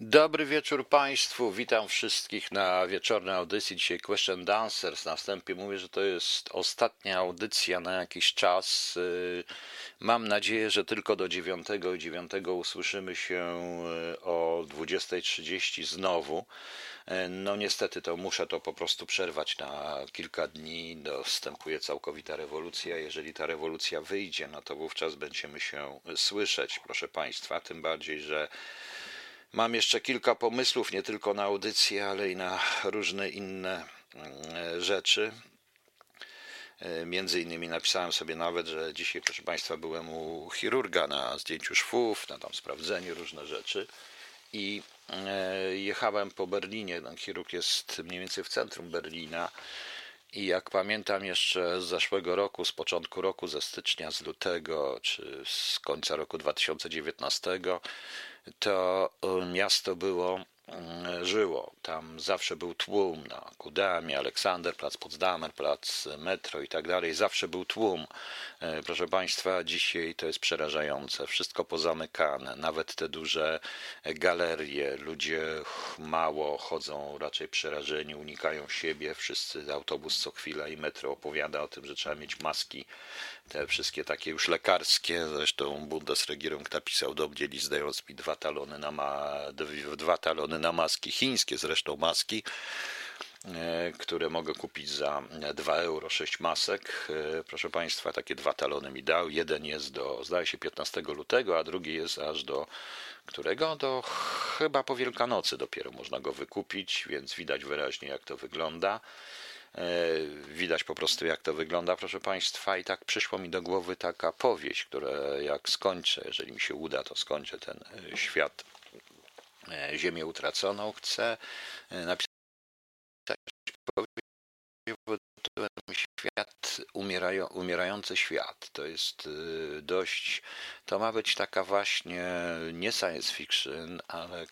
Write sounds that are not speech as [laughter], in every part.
Dobry wieczór Państwu, witam wszystkich na wieczornej audycji. Dzisiaj Question and Answers. Na wstępie mówię, że to jest ostatnia audycja na jakiś czas. Y, Mam nadzieję, że tylko do 9 i 9 usłyszymy się y, o 20.30 znowu. Y, No niestety to muszę to po prostu przerwać na kilka dni. Dostępuje całkowita rewolucja. Jeżeli ta rewolucja wyjdzie, no to wówczas będziemy się słyszeć, proszę Państwa. Tym bardziej, że Mam jeszcze kilka pomysłów, nie tylko na audycję, ale i na różne inne mm, rzeczy. E, Między innymi napisałem sobie nawet, że dzisiaj, proszę Państwa, byłem u chirurga na zdjęciu szwów, na tam sprawdzeniu różne rzeczy i e, jechałem po Berlinie. Ten chirurg jest mniej więcej w centrum Berlina. I jak pamiętam jeszcze z zeszłego roku, z początku roku, ze stycznia, z lutego, czy z końca roku 2019, to e, miasto było, mm, żyło. Tam zawsze był tłum na Kudamie, Aleksander, plac Potsdamer, plac metro i tak dalej. Zawsze był tłum. E, Proszę Państwa, dzisiaj to jest przerażające. Wszystko pozamykane, nawet te duże galerie. Ludzie mało chodzą, raczej przerażeni, unikają siebie. Wszyscy autobus co chwila i metro opowiada o tym, że trzeba mieć maski te wszystkie takie już lekarskie, zresztą Bundesregierung napisał do mnie list dając mi dwa talony na, ma, dwa talony na maski, chińskie zresztą maski, e, które mogę kupić za 2 euro, 6 masek. E, Proszę Państwa, takie dwa talony mi dał. Jeden jest do, zdaje się, 15 lutego, a drugi jest aż do którego? Do chyba po Wielkanocy dopiero można go wykupić, więc widać wyraźnie, jak to wygląda. E, Widać po prostu, jak to wygląda, proszę Państwa. I tak przyszło mi do głowy taka powieść, która jak skończę, jeżeli mi się uda, to skończę ten e, świat, e, Ziemię utraconą. Chcę napisać powieść Świat, umierają, umierający świat. To jest dość, to ma być taka właśnie nie science fiction, ale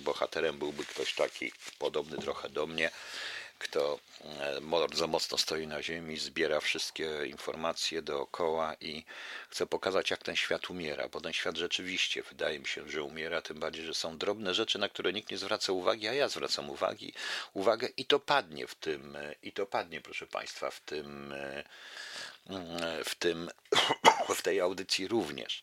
bohaterem byłby ktoś taki podobny trochę do mnie, kto e, bardzo mocno stoi na ziemi, zbiera wszystkie informacje dookoła i chce pokazać, jak ten świat umiera, bo ten świat rzeczywiście wydaje mi się, że umiera, tym bardziej, że są drobne rzeczy, na które nikt nie zwraca uwagi, a ja zwracam uwagi, uwagę i to padnie w tym, e, i to padnie, proszę Państwa, w tym, e, mm, w tym, [coughs] w tej audycji również,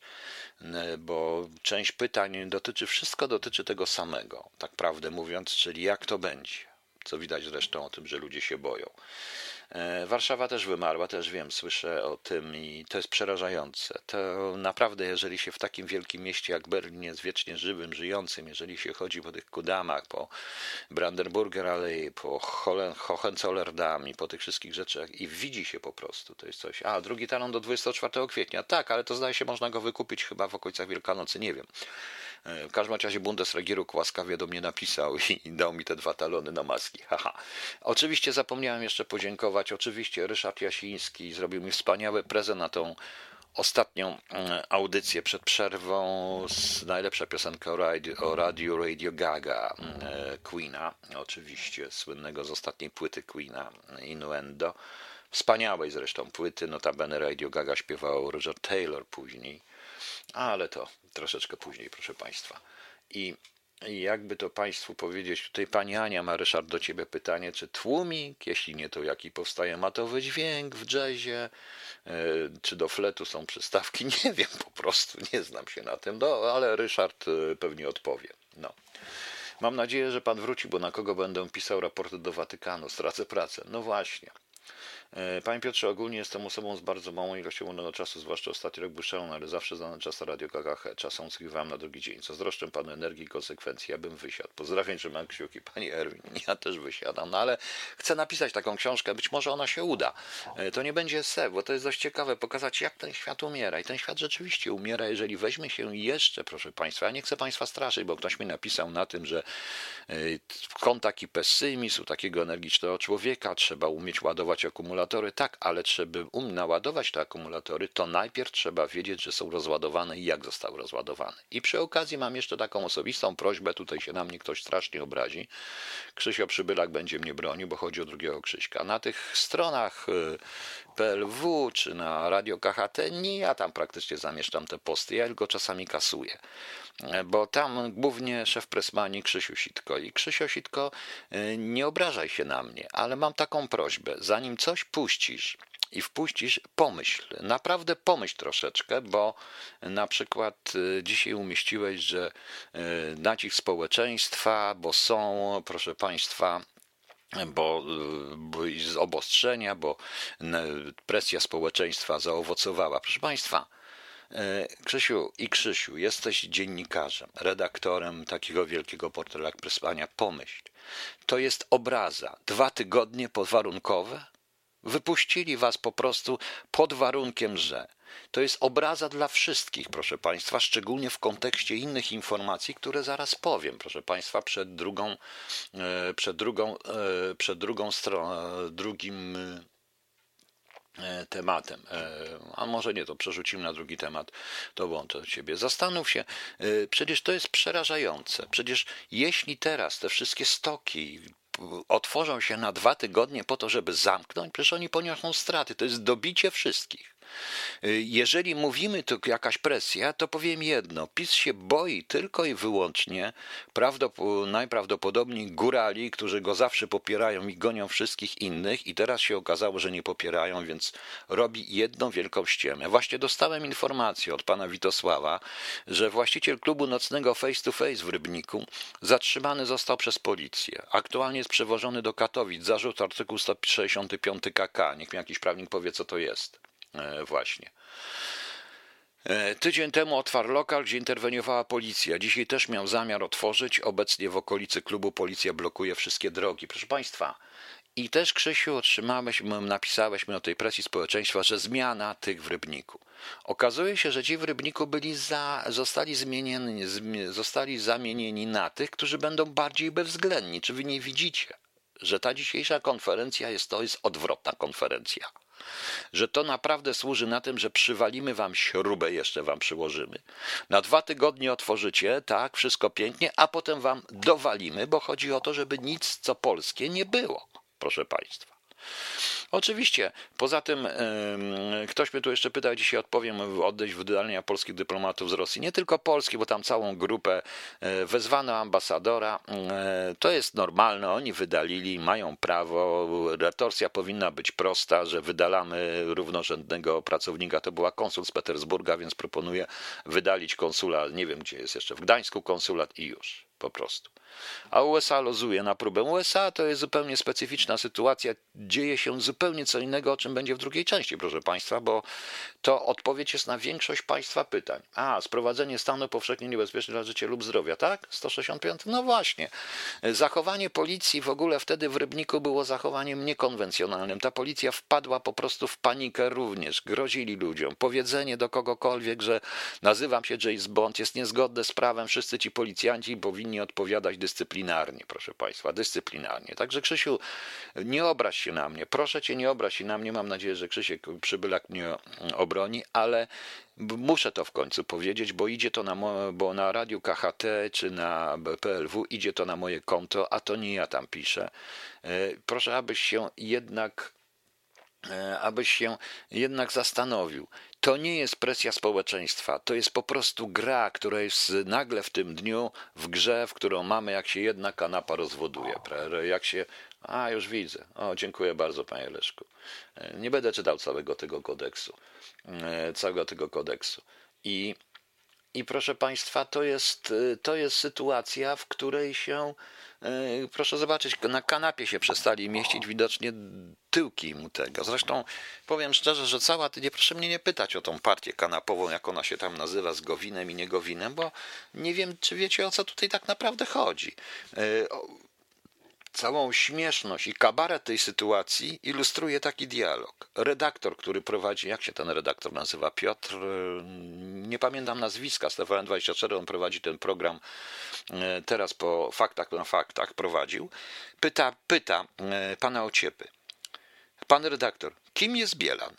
E, bo część pytań dotyczy, wszystko dotyczy tego samego, tak prawdę mówiąc, czyli jak to będzie co widać zresztą o tym, że ludzie się boją. E, Warszawa też wymarła, też wiem, słyszę o tym i to jest przerażające. To naprawdę, jeżeli się w takim wielkim mieście jak Berlin jest wiecznie żywym, żyjącym, jeżeli się chodzi po tych Kudamach, po Brandenburger Allee, po Hohen- Hohenzollerndamm i po tych wszystkich rzeczach i widzi się po prostu, to jest coś. A, drugi talon do 24 kwietnia, tak, ale to zdaje się można go wykupić chyba w okolicach Wielkanocy, nie wiem. W każdym razie Bundesregierung łaskawie do mnie napisał i [laughs] dał mi te dwa talony na maski. Haha. Oczywiście zapomniałem jeszcze podziękować. Oczywiście Ryszard Jasiński zrobił mi wspaniały prezent na tą ostatnią e, audycję przed przerwą z najlepsza piosenka o radiu, o radiu Radio Gaga e, Queena, oczywiście słynnego z ostatniej płyty Queena Innuendo. Wspaniałej zresztą płyty, notabene Radio Gaga śpiewał Roger Taylor później ale to troszeczkę później, proszę Państwa. I jakby to Państwu powiedzieć, tutaj Pani Ania ma, Ryszard, do Ciebie pytanie, czy tłumik, jeśli nie, to jaki powstaje matowy dźwięk w jazzie, e, czy do fletu są przystawki, [laughs] nie wiem, po prostu nie znam się na tym, no, ale Ryszard e, pewnie odpowie. No. Mam nadzieję, że Pan wróci, bo na kogo będę pisał raporty do Watykanu, stracę pracę. No właśnie. E, Panie Piotrze, ogólnie jestem osobą z bardzo małą ilością wolnego czasu, zwłaszcza ostatni rok szalony, ale zawsze znany czas na Radio KKH. Czasem usługiwałem na drugi dzień. Zazdroszczę Panu energii i konsekwencji, ja bym wysiadł. Pozdrawiam, trzymam kciuki. Panie Erwin, [laughs] ja też wysiadam, no ale chcę napisać taką książkę, być może ona się uda. E, To nie będzie se, bo to jest dość ciekawe, pokazać jak ten świat umiera. I ten świat rzeczywiście umiera, jeżeli weźmie się jeszcze, proszę Państwa, ja nie chcę Państwa straszyć, bo ktoś mi napisał na tym, że e, kąt taki pesymizm u takiego energicznego człowieka trzeba umieć ładować naładować akumulatory. Tak, ale żeby um naładować te akumulatory, to najpierw trzeba wiedzieć, że są rozładowane i jak zostały rozładowane. I przy okazji mam jeszcze taką osobistą prośbę, tutaj się na mnie ktoś strasznie obrazi. Krzysio Przybylak będzie mnie bronił, bo chodzi o drugiego Krzyśka. Na tych stronach y, PLW czy na Radio KHT nie ja tam praktycznie zamieszczam te posty, ja tylko czasami kasuję. Bo tam głównie szef presmani Krzysiu Sitko. I Krzysio Sitko, y, nie obrażaj się na mnie, ale mam taką prośbę, zanim coś puścisz, i wpuścisz, pomyśl, naprawdę pomyśl troszeczkę, bo na przykład y, dzisiaj umieściłeś, że nacisk społeczeństwa, bo są, proszę Państwa, bo, bo z obostrzenia, bo presja społeczeństwa zaowocowała. Proszę Państwa, E, Krzysiu i Krzysiu, jesteś dziennikarzem, redaktorem takiego wielkiego portalu jak Przespania. Pomyśl, to jest obraza. Dwa tygodnie podwarunkowe? Wypuścili was po prostu pod warunkiem, że to jest obraza dla wszystkich, proszę Państwa, szczególnie w kontekście innych informacji, które zaraz powiem, proszę Państwa, przed drugą, e, przed drugą, e, przed drugą stroną, drugim E, tematem, e, a może nie, to przerzucimy na drugi temat, to włączę ciebie. Zastanów się, przecież to jest przerażające. Przecież jeśli teraz te wszystkie stoki otworzą się na dwa tygodnie po to, żeby zamknąć, przecież oni poniosą straty. To jest dobicie wszystkich. Y, jeżeli mówimy tu jakaś presja, to powiem jedno. PiS się boi tylko i wyłącznie najprawdopodobniej górali, którzy go zawsze popierają i gonią wszystkich innych i teraz się okazało, że nie popierają, więc robi jedną wielką ściemę. Właśnie dostałem informację od pana Witosława, że właściciel klubu nocnego Face to Face w Rybniku zatrzymany został przez policję. Aktualnie jest przewożony do Katowic. Zarzut artykuł 165 KK. Niech mi jakiś prawnik powie, co to jest. E, właśnie. E, tydzień temu otwarł lokal, gdzie interweniowała policja. Dzisiaj też miał zamiar otworzyć. Obecnie w okolicy klubu policja blokuje wszystkie drogi. Proszę Państwa, i też Krzysiu otrzymałeś, napisałeś mi o tej presji społeczeństwa, że zmiana tych w Rybniku. Okazuje się, że ci w Rybniku byli za, zostali, zmienieni, zostali zamienieni na tych, którzy będą bardziej bezwzględni. Czy wy nie widzicie, że ta dzisiejsza konferencja jest to jest odwrotna konferencja? Że to naprawdę służy na tym, że przywalimy wam śrubę, jeszcze wam przyłożymy. Na dwa tygodnie otworzycie, tak, wszystko pięknie, a potem wam dowalimy, bo chodzi o to, żeby nic co polskie nie było, proszę państwa. Oczywiście, poza tym ktoś mnie tu jeszcze pytał, dzisiaj odpowiem, odejść wydalenia polskich dyplomatów z Rosji. Nie tylko polskich, bo tam całą grupę e, wezwano ambasadora. E, to jest normalne, oni wydalili, mają prawo. Retorsja powinna być prosta, że wydalamy równorzędnego pracownika. To była konsul z Petersburga, więc proponuję wydalić konsula, nie wiem gdzie jest jeszcze, w Gdańsku konsulat i już po prostu a USA lozuje na próbę. USA to jest zupełnie specyficzna sytuacja, dzieje się zupełnie co innego, o czym będzie w drugiej części, proszę Państwa, bo to odpowiedź jest na większość Państwa pytań. A, sprowadzenie stanu powszechnie niebezpieczny dla życia lub zdrowia, tak? 165? No właśnie. Zachowanie policji w ogóle wtedy w Rybniku było zachowaniem niekonwencjonalnym. Ta policja wpadła po prostu w panikę również. Grozili ludziom. Powiedzenie do kogokolwiek, że nazywam się James Bond, jest niezgodne z prawem. Wszyscy ci policjanci powinni odpowiadać dyscyplinarnie, proszę Państwa, dyscyplinarnie. Także Krzysiu, nie obraź się na mnie. Proszę Cię, nie obraź się na mnie. Mam nadzieję, że Krzysiek Przybylak mnie obroni, ale muszę to w końcu powiedzieć, bo idzie to na, bo na radiu KHT czy na PLW idzie to na moje konto, a to nie ja tam piszę. E, proszę, abyś się jednak e, abyś się jednak zastanowił. To nie jest presja społeczeństwa, to jest po prostu gra, która jest nagle w tym dniu w grze, w którą mamy, jak się jedna kanapa rozwoduje. Jak się. A, już widzę. O, dziękuję bardzo, panie Leszku. E, nie będę czytał całego tego kodeksu. E, całego tego kodeksu. I, i proszę państwa, to jest, e, to jest sytuacja, w której się E, proszę zobaczyć, na kanapie się przestali mieścić widocznie tyłki mu tego. Zresztą powiem szczerze, że cała, nie proszę mnie nie pytać o tą partię kanapową, jak ona się tam nazywa, z Gowinem i niegowinem, bo nie wiem, czy wiecie o co tutaj tak naprawdę chodzi. Całą śmieszność i kabaret tej sytuacji ilustruje taki dialog. Redaktor, który prowadzi, jak się ten redaktor nazywa? Piotr, nie pamiętam nazwiska, z TVN24, on prowadzi ten program e, teraz po faktach na faktach prowadził. Pyta, pyta e, pana Ociepy. Pan redaktor, kim jest Bielan?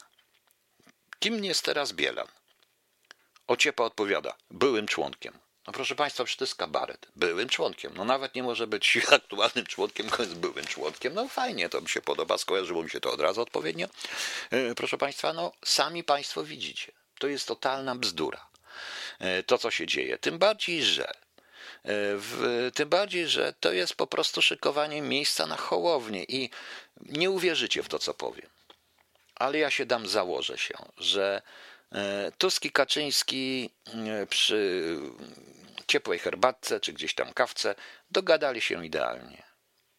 Kim jest teraz Bielan? Ociepa odpowiada, byłym członkiem. No proszę Państwa, przecież to jest kabaret. Byłym członkiem. No nawet nie może być [laughs] aktualnym członkiem, tylko jest byłym członkiem. No fajnie, to mi się podoba, skojarzyło mi się to od razu odpowiednio. E, proszę Państwa, no sami Państwo widzicie. To jest totalna bzdura. E, to, co się dzieje. Tym bardziej, że e, w, tym bardziej, że to jest po prostu szykowanie miejsca na hołownię i nie uwierzycie w to, co powiem. Ale ja się dam, założę się, że Tusk i Kaczyński przy ciepłej herbatce czy gdzieś tam kawce, dogadali się idealnie.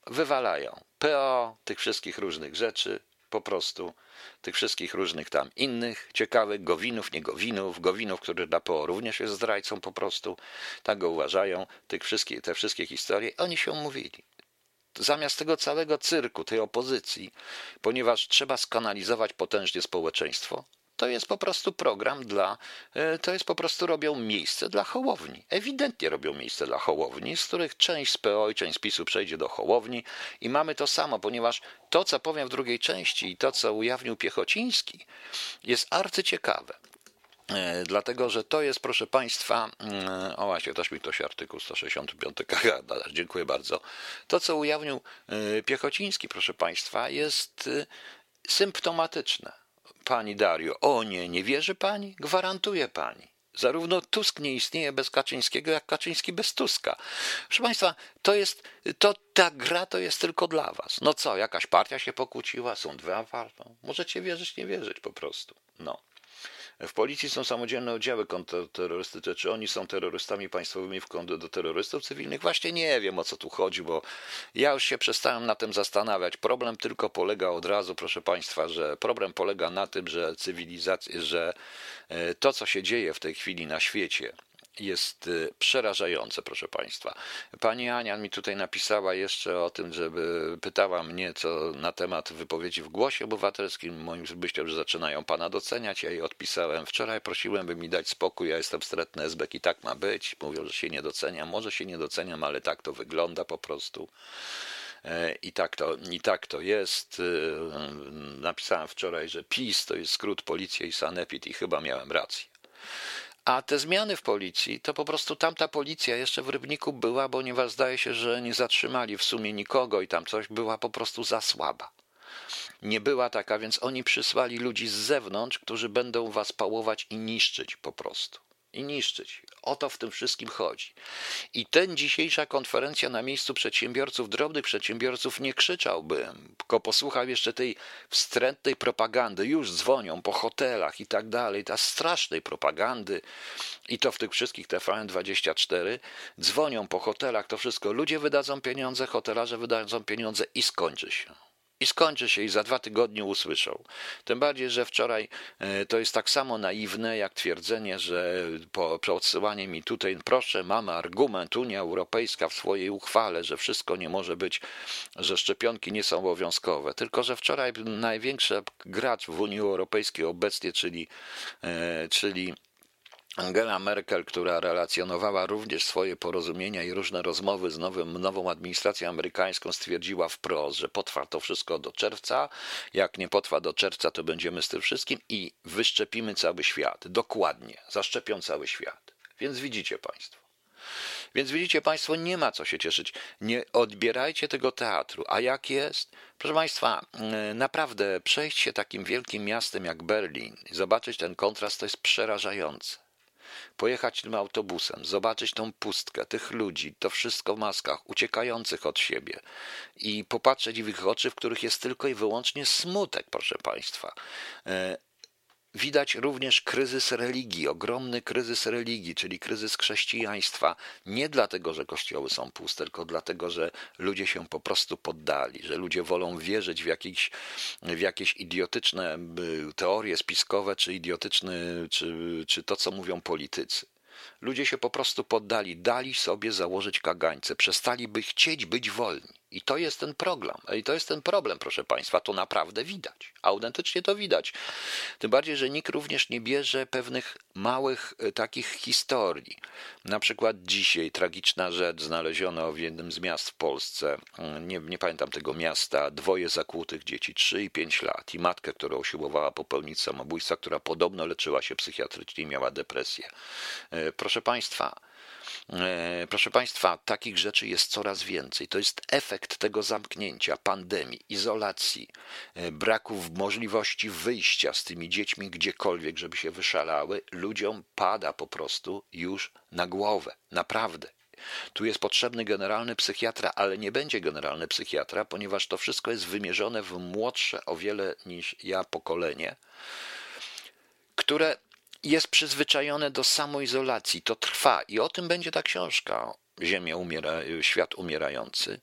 Wywalają PO, tych wszystkich różnych rzeczy, po prostu tych wszystkich różnych tam innych ciekawych Gowinów, nie Gowinów, który dla PO również jest zdrajcą po prostu, tak go uważają, tych wszystkich, te wszystkie historie, oni się umówili. Zamiast tego całego cyrku, tej opozycji, ponieważ trzeba skanalizować potężnie społeczeństwo, to jest po prostu program dla, e, to jest po prostu robią miejsce dla Hołowni. Ewidentnie robią miejsce dla Hołowni, z których część z PO i część z PiSu przejdzie do Hołowni i mamy to samo, ponieważ to, co powiem w drugiej części i to, co ujawnił Piechociński, jest arcyciekawe. E, dlatego, że to jest, proszę Państwa, mm, o właśnie, też mi ktoś artykuł 165 KH, [laughs] dziękuję bardzo. To, co ujawnił e, Piechociński, proszę Państwa, jest symptomatyczne. Pani Dario, o nie, nie wierzy pani? Gwarantuję pani. Zarówno Tusk nie istnieje bez Kaczyńskiego, jak Kaczyński bez Tuska. Proszę Państwa, to jest, to, ta gra to jest tylko dla Was. No co, jakaś partia się pokłóciła, są dwa partie. Możecie wierzyć, nie wierzyć po prostu. No. W policji są samodzielne oddziały kontrterrorystyczne. Czy oni są terrorystami państwowymi w kontrze do terrorystów cywilnych? Właśnie nie wiem o co tu chodzi, bo ja już się przestałem na tym zastanawiać. Problem tylko polega od razu, proszę Państwa, że problem polega na tym, że cywilizacja, że e, to, co się dzieje w tej chwili na świecie, jest y, przerażające, proszę Państwa. Pani Ania mi tutaj napisała jeszcze o tym, żeby pytała mnie co na temat wypowiedzi w głosie obywatelskim. Moim myślę, że zaczynają Pana doceniać. Ja jej odpisałem wczoraj, prosiłem, by mi dać spokój. Ja jestem wstrętny SBK i tak ma być. Mówią, że się nie doceniam. Może się nie doceniam, ale tak to wygląda po prostu. E, I tak, to, I tak to jest. Y, napisałem wczoraj, że PiS to jest skrót Policja i Sanepid i chyba miałem rację. A te zmiany w policji, to po prostu tamta policja jeszcze w Rybniku była, ponieważ zdaje się, że nie zatrzymali w sumie nikogo i tam coś była po prostu za słaba. Nie była taka, więc oni przysłali ludzi z zewnątrz, którzy będą was pałować i niszczyć po prostu i niszczyć. O to w tym wszystkim chodzi. I ten dzisiejsza konferencja na miejscu przedsiębiorców, drobnych przedsiębiorców, nie krzyczałbym, tylko posłuchał jeszcze tej wstrętnej propagandy. Już dzwonią po hotelach i tak dalej, ta strasznej propagandy. I to w tych wszystkich TVN24 dzwonią po hotelach, to wszystko. Ludzie wydadzą pieniądze, hotelarze wydadzą pieniądze i skończy się i skończy się i za dwa tygodnie usłyszą. Tym bardziej, że wczoraj e, to jest tak samo naiwne jak twierdzenie, że po, po odsyłanie mi tutaj, proszę, mamy argument Unia Europejska w swojej uchwale, że wszystko nie może być, że szczepionki nie są obowiązkowe. Tylko, że wczoraj największy gracz w Unii Europejskiej obecnie, czyli, e, czyli Angela Merkel, która relacjonowała również swoje porozumienia i różne rozmowy z nowym, nową administracją amerykańską, stwierdziła wprost, że potrwa to wszystko do czerwca. Jak nie potrwa do czerwca, to będziemy z tym wszystkim i wyszczepimy cały świat. Dokładnie, zaszczepią cały świat. Więc widzicie Państwo. Więc widzicie Państwo, nie ma co się cieszyć. Nie odbierajcie tego teatru. A jak jest? Proszę Państwa, mm, naprawdę przejść się takim wielkim miastem jak Berlin i zobaczyć ten kontrast, to jest przerażające pojechać tym autobusem, zobaczyć tą pustkę, tych ludzi, to wszystko w maskach, uciekających od siebie i popatrzeć w ich oczy, w których jest tylko i wyłącznie smutek, proszę Państwa. Widać również kryzys religii, ogromny kryzys religii, czyli kryzys chrześcijaństwa. Nie dlatego, że kościoły są puste, tylko dlatego, że ludzie się po prostu poddali, że ludzie wolą wierzyć w jakieś, w jakieś idiotyczne teorie spiskowe, czy idiotyczne, czy, czy to, co mówią politycy. Ludzie się po prostu poddali, dali sobie założyć kagańce, przestali by chcieć być wolni. I to jest ten problem. I to jest ten problem, proszę Państwa. To naprawdę widać. Autentycznie to widać. Tym bardziej, że nikt również nie bierze pewnych małych e, takich historii. Na przykład dzisiaj tragiczna rzecz znaleziono w jednym z miast w Polsce. Mm, nie, nie pamiętam tego miasta. Dwoje zakłutych dzieci, 3 i 5 lat. I matkę, która usiłowała popełnić samobójstwa, która podobno leczyła się psychiatrycznie i miała depresję. E, proszę Państwa, proszę Państwa, takich rzeczy jest coraz więcej. To jest efekt tego zamknięcia, pandemii, izolacji, e, braku możliwości wyjścia z tymi dziećmi gdziekolwiek, żeby się wyszalały. Ludziom pada po prostu już na głowę. Naprawdę. Tu jest potrzebny generalny psychiatra, ale nie będzie generalny psychiatra, ponieważ to wszystko jest wymierzone w młodsze o wiele niż ja pokolenie, które jest przyzwyczajone do samoizolacji. To trwa i o tym będzie ta książka Ziemia umiera, świat umierający.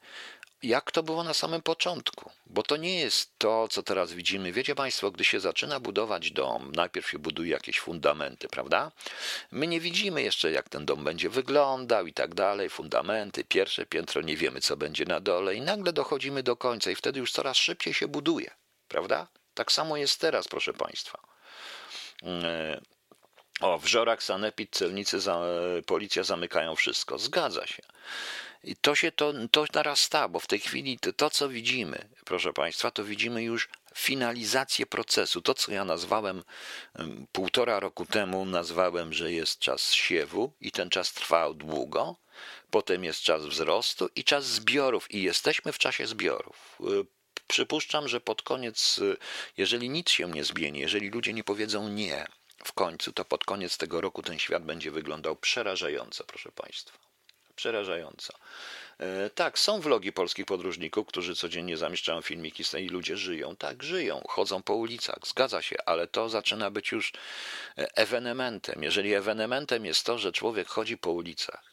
Jak to było na samym początku? Bo to nie jest to, co teraz widzimy. Wiecie Państwo, gdy się zaczyna budować dom, najpierw się buduje jakieś fundamenty, prawda? My nie widzimy jeszcze, jak ten dom będzie wyglądał i tak dalej. Fundamenty, pierwsze piętro, nie wiemy, co będzie na dole, i nagle dochodzimy do końca, i wtedy już coraz szybciej się buduje, prawda? Tak samo jest teraz, proszę Państwa. O, w Żorach, Sanepid, celnicy, za, policja zamykają wszystko. Zgadza się. I to się to, to narasta, bo w tej chwili to, to, co widzimy, proszę Państwa, to widzimy już finalizację procesu. To, co ja nazwałem półtora roku temu, nazwałem, że jest czas siewu i ten czas trwał długo. Potem jest czas wzrostu i czas zbiorów, i jesteśmy w czasie zbiorów. Przypuszczam, że pod koniec, jeżeli nic się nie zmieni, jeżeli ludzie nie powiedzą nie, w końcu, to pod koniec tego roku ten świat będzie wyglądał przerażająco, proszę Państwa. Przerażająco. E, tak, są vlogi polskich podróżników, którzy codziennie zamieszczają filmiki z tej ludzie żyją. Tak, żyją, chodzą po ulicach, zgadza się, ale to zaczyna być już e, ewenementem. Jeżeli ewenementem jest to, że człowiek chodzi po ulicach,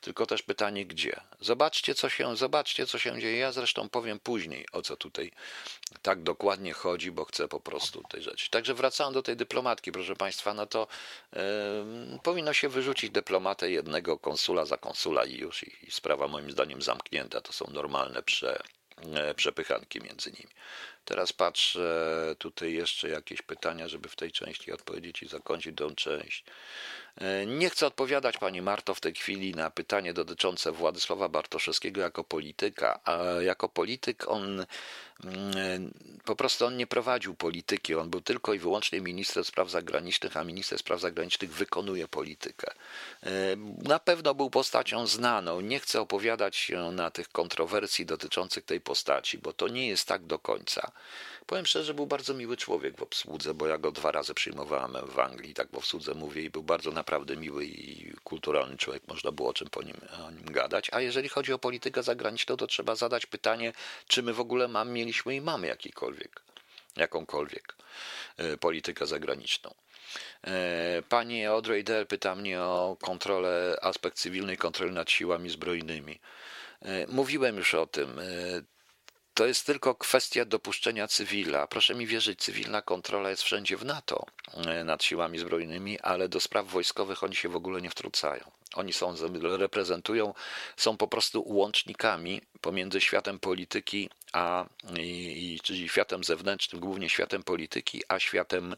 tylko też pytanie gdzie. Zobaczcie, co się, zobaczcie, co się dzieje. Ja zresztą powiem później, o co tutaj tak dokładnie chodzi, bo chcę po prostu tej rzeczy. Także wracając do tej dyplomatki, proszę Państwa, no to yy, powinno się wyrzucić dyplomatę jednego konsula za konsula i już i, i sprawa moim zdaniem zamknięta. To są normalne prze, e, przepychanki między nimi. Teraz patrzę tutaj jeszcze jakieś pytania, żeby w tej części odpowiedzieć i zakończyć tą część. E, nie chcę odpowiadać Pani Marto w tej chwili na pytanie dotyczące Władysława Bartoszewskiego jako polityka. A jako polityk on mm, po prostu on nie prowadził polityki, on był tylko i wyłącznie ministrem spraw zagranicznych, a minister spraw zagranicznych wykonuje politykę. E, na pewno był postacią znaną. Nie chcę opowiadać na tych kontrowersji dotyczących tej postaci, bo to nie jest tak do końca. Powiem szczerze, był bardzo miły człowiek w obsłudze, bo ja go dwa razy przyjmowałem w Anglii, tak w obsłudze mówię, i był bardzo naprawdę miły i kulturalny człowiek, można było o czym po nim, o nim gadać. A jeżeli chodzi o politykę zagraniczną, to trzeba zadać pytanie, czy my w ogóle mam, mieliśmy i mamy jakikolwiek, jakąkolwiek e, politykę zagraniczną. E, pani Audrey Der pyta mnie o kontrolę, aspekt cywilnej kontroli nad siłami zbrojnymi. E, mówiłem już o tym to jest tylko kwestia dopuszczenia cywila. Proszę mi wierzyć, cywilna kontrola jest wszędzie w NATO e, nad siłami zbrojnymi, ale do spraw wojskowych oni się w ogóle nie wtrącają. Oni są, reprezentują, są po prostu łącznikami pomiędzy światem polityki, a, i, czyli światem zewnętrznym, głównie światem polityki, a światem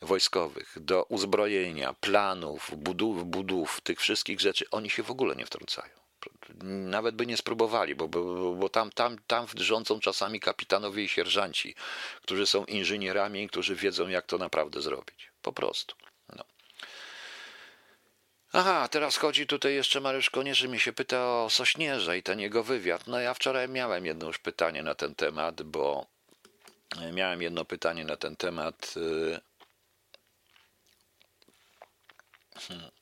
wojskowych. Do uzbrojenia, planów, budów, budów tych wszystkich rzeczy oni się w ogóle nie wtrącają nawet by nie spróbowali, bo, bo, bo tam, tam, tam rządzą czasami kapitanowie i sierżanci, którzy są inżynierami którzy wiedzą, jak to naprawdę zrobić. Po prostu. No. Aha, teraz chodzi tutaj jeszcze Mariusz Konierzy mi się pyta o Sośnierza i ten jego wywiad. No ja wczoraj miałem jedno już pytanie na ten temat, bo miałem jedno pytanie na ten temat. Y, hmm E,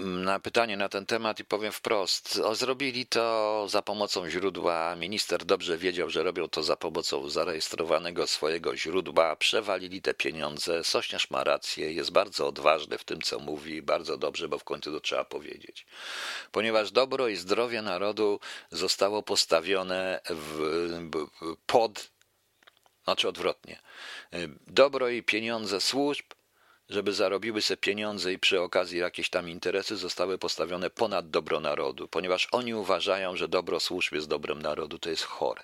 na pytanie na ten temat i powiem wprost. O, zrobili to za pomocą źródła. Minister dobrze wiedział, że robią to za pomocą zarejestrowanego swojego źródła. Przewalili te pieniądze. Sośniarz ma rację, jest bardzo odważny w tym, co mówi. Bardzo dobrze, bo w końcu to trzeba powiedzieć. Ponieważ dobro i zdrowie narodu zostało postawione w, pod, znaczy odwrotnie. E, dobro i pieniądze służb żeby zarobiły sobie pieniądze i przy okazji jakieś tam interesy zostały postawione ponad dobro narodu, ponieważ oni uważają, że dobro służb jest dobrem narodu. To jest chore.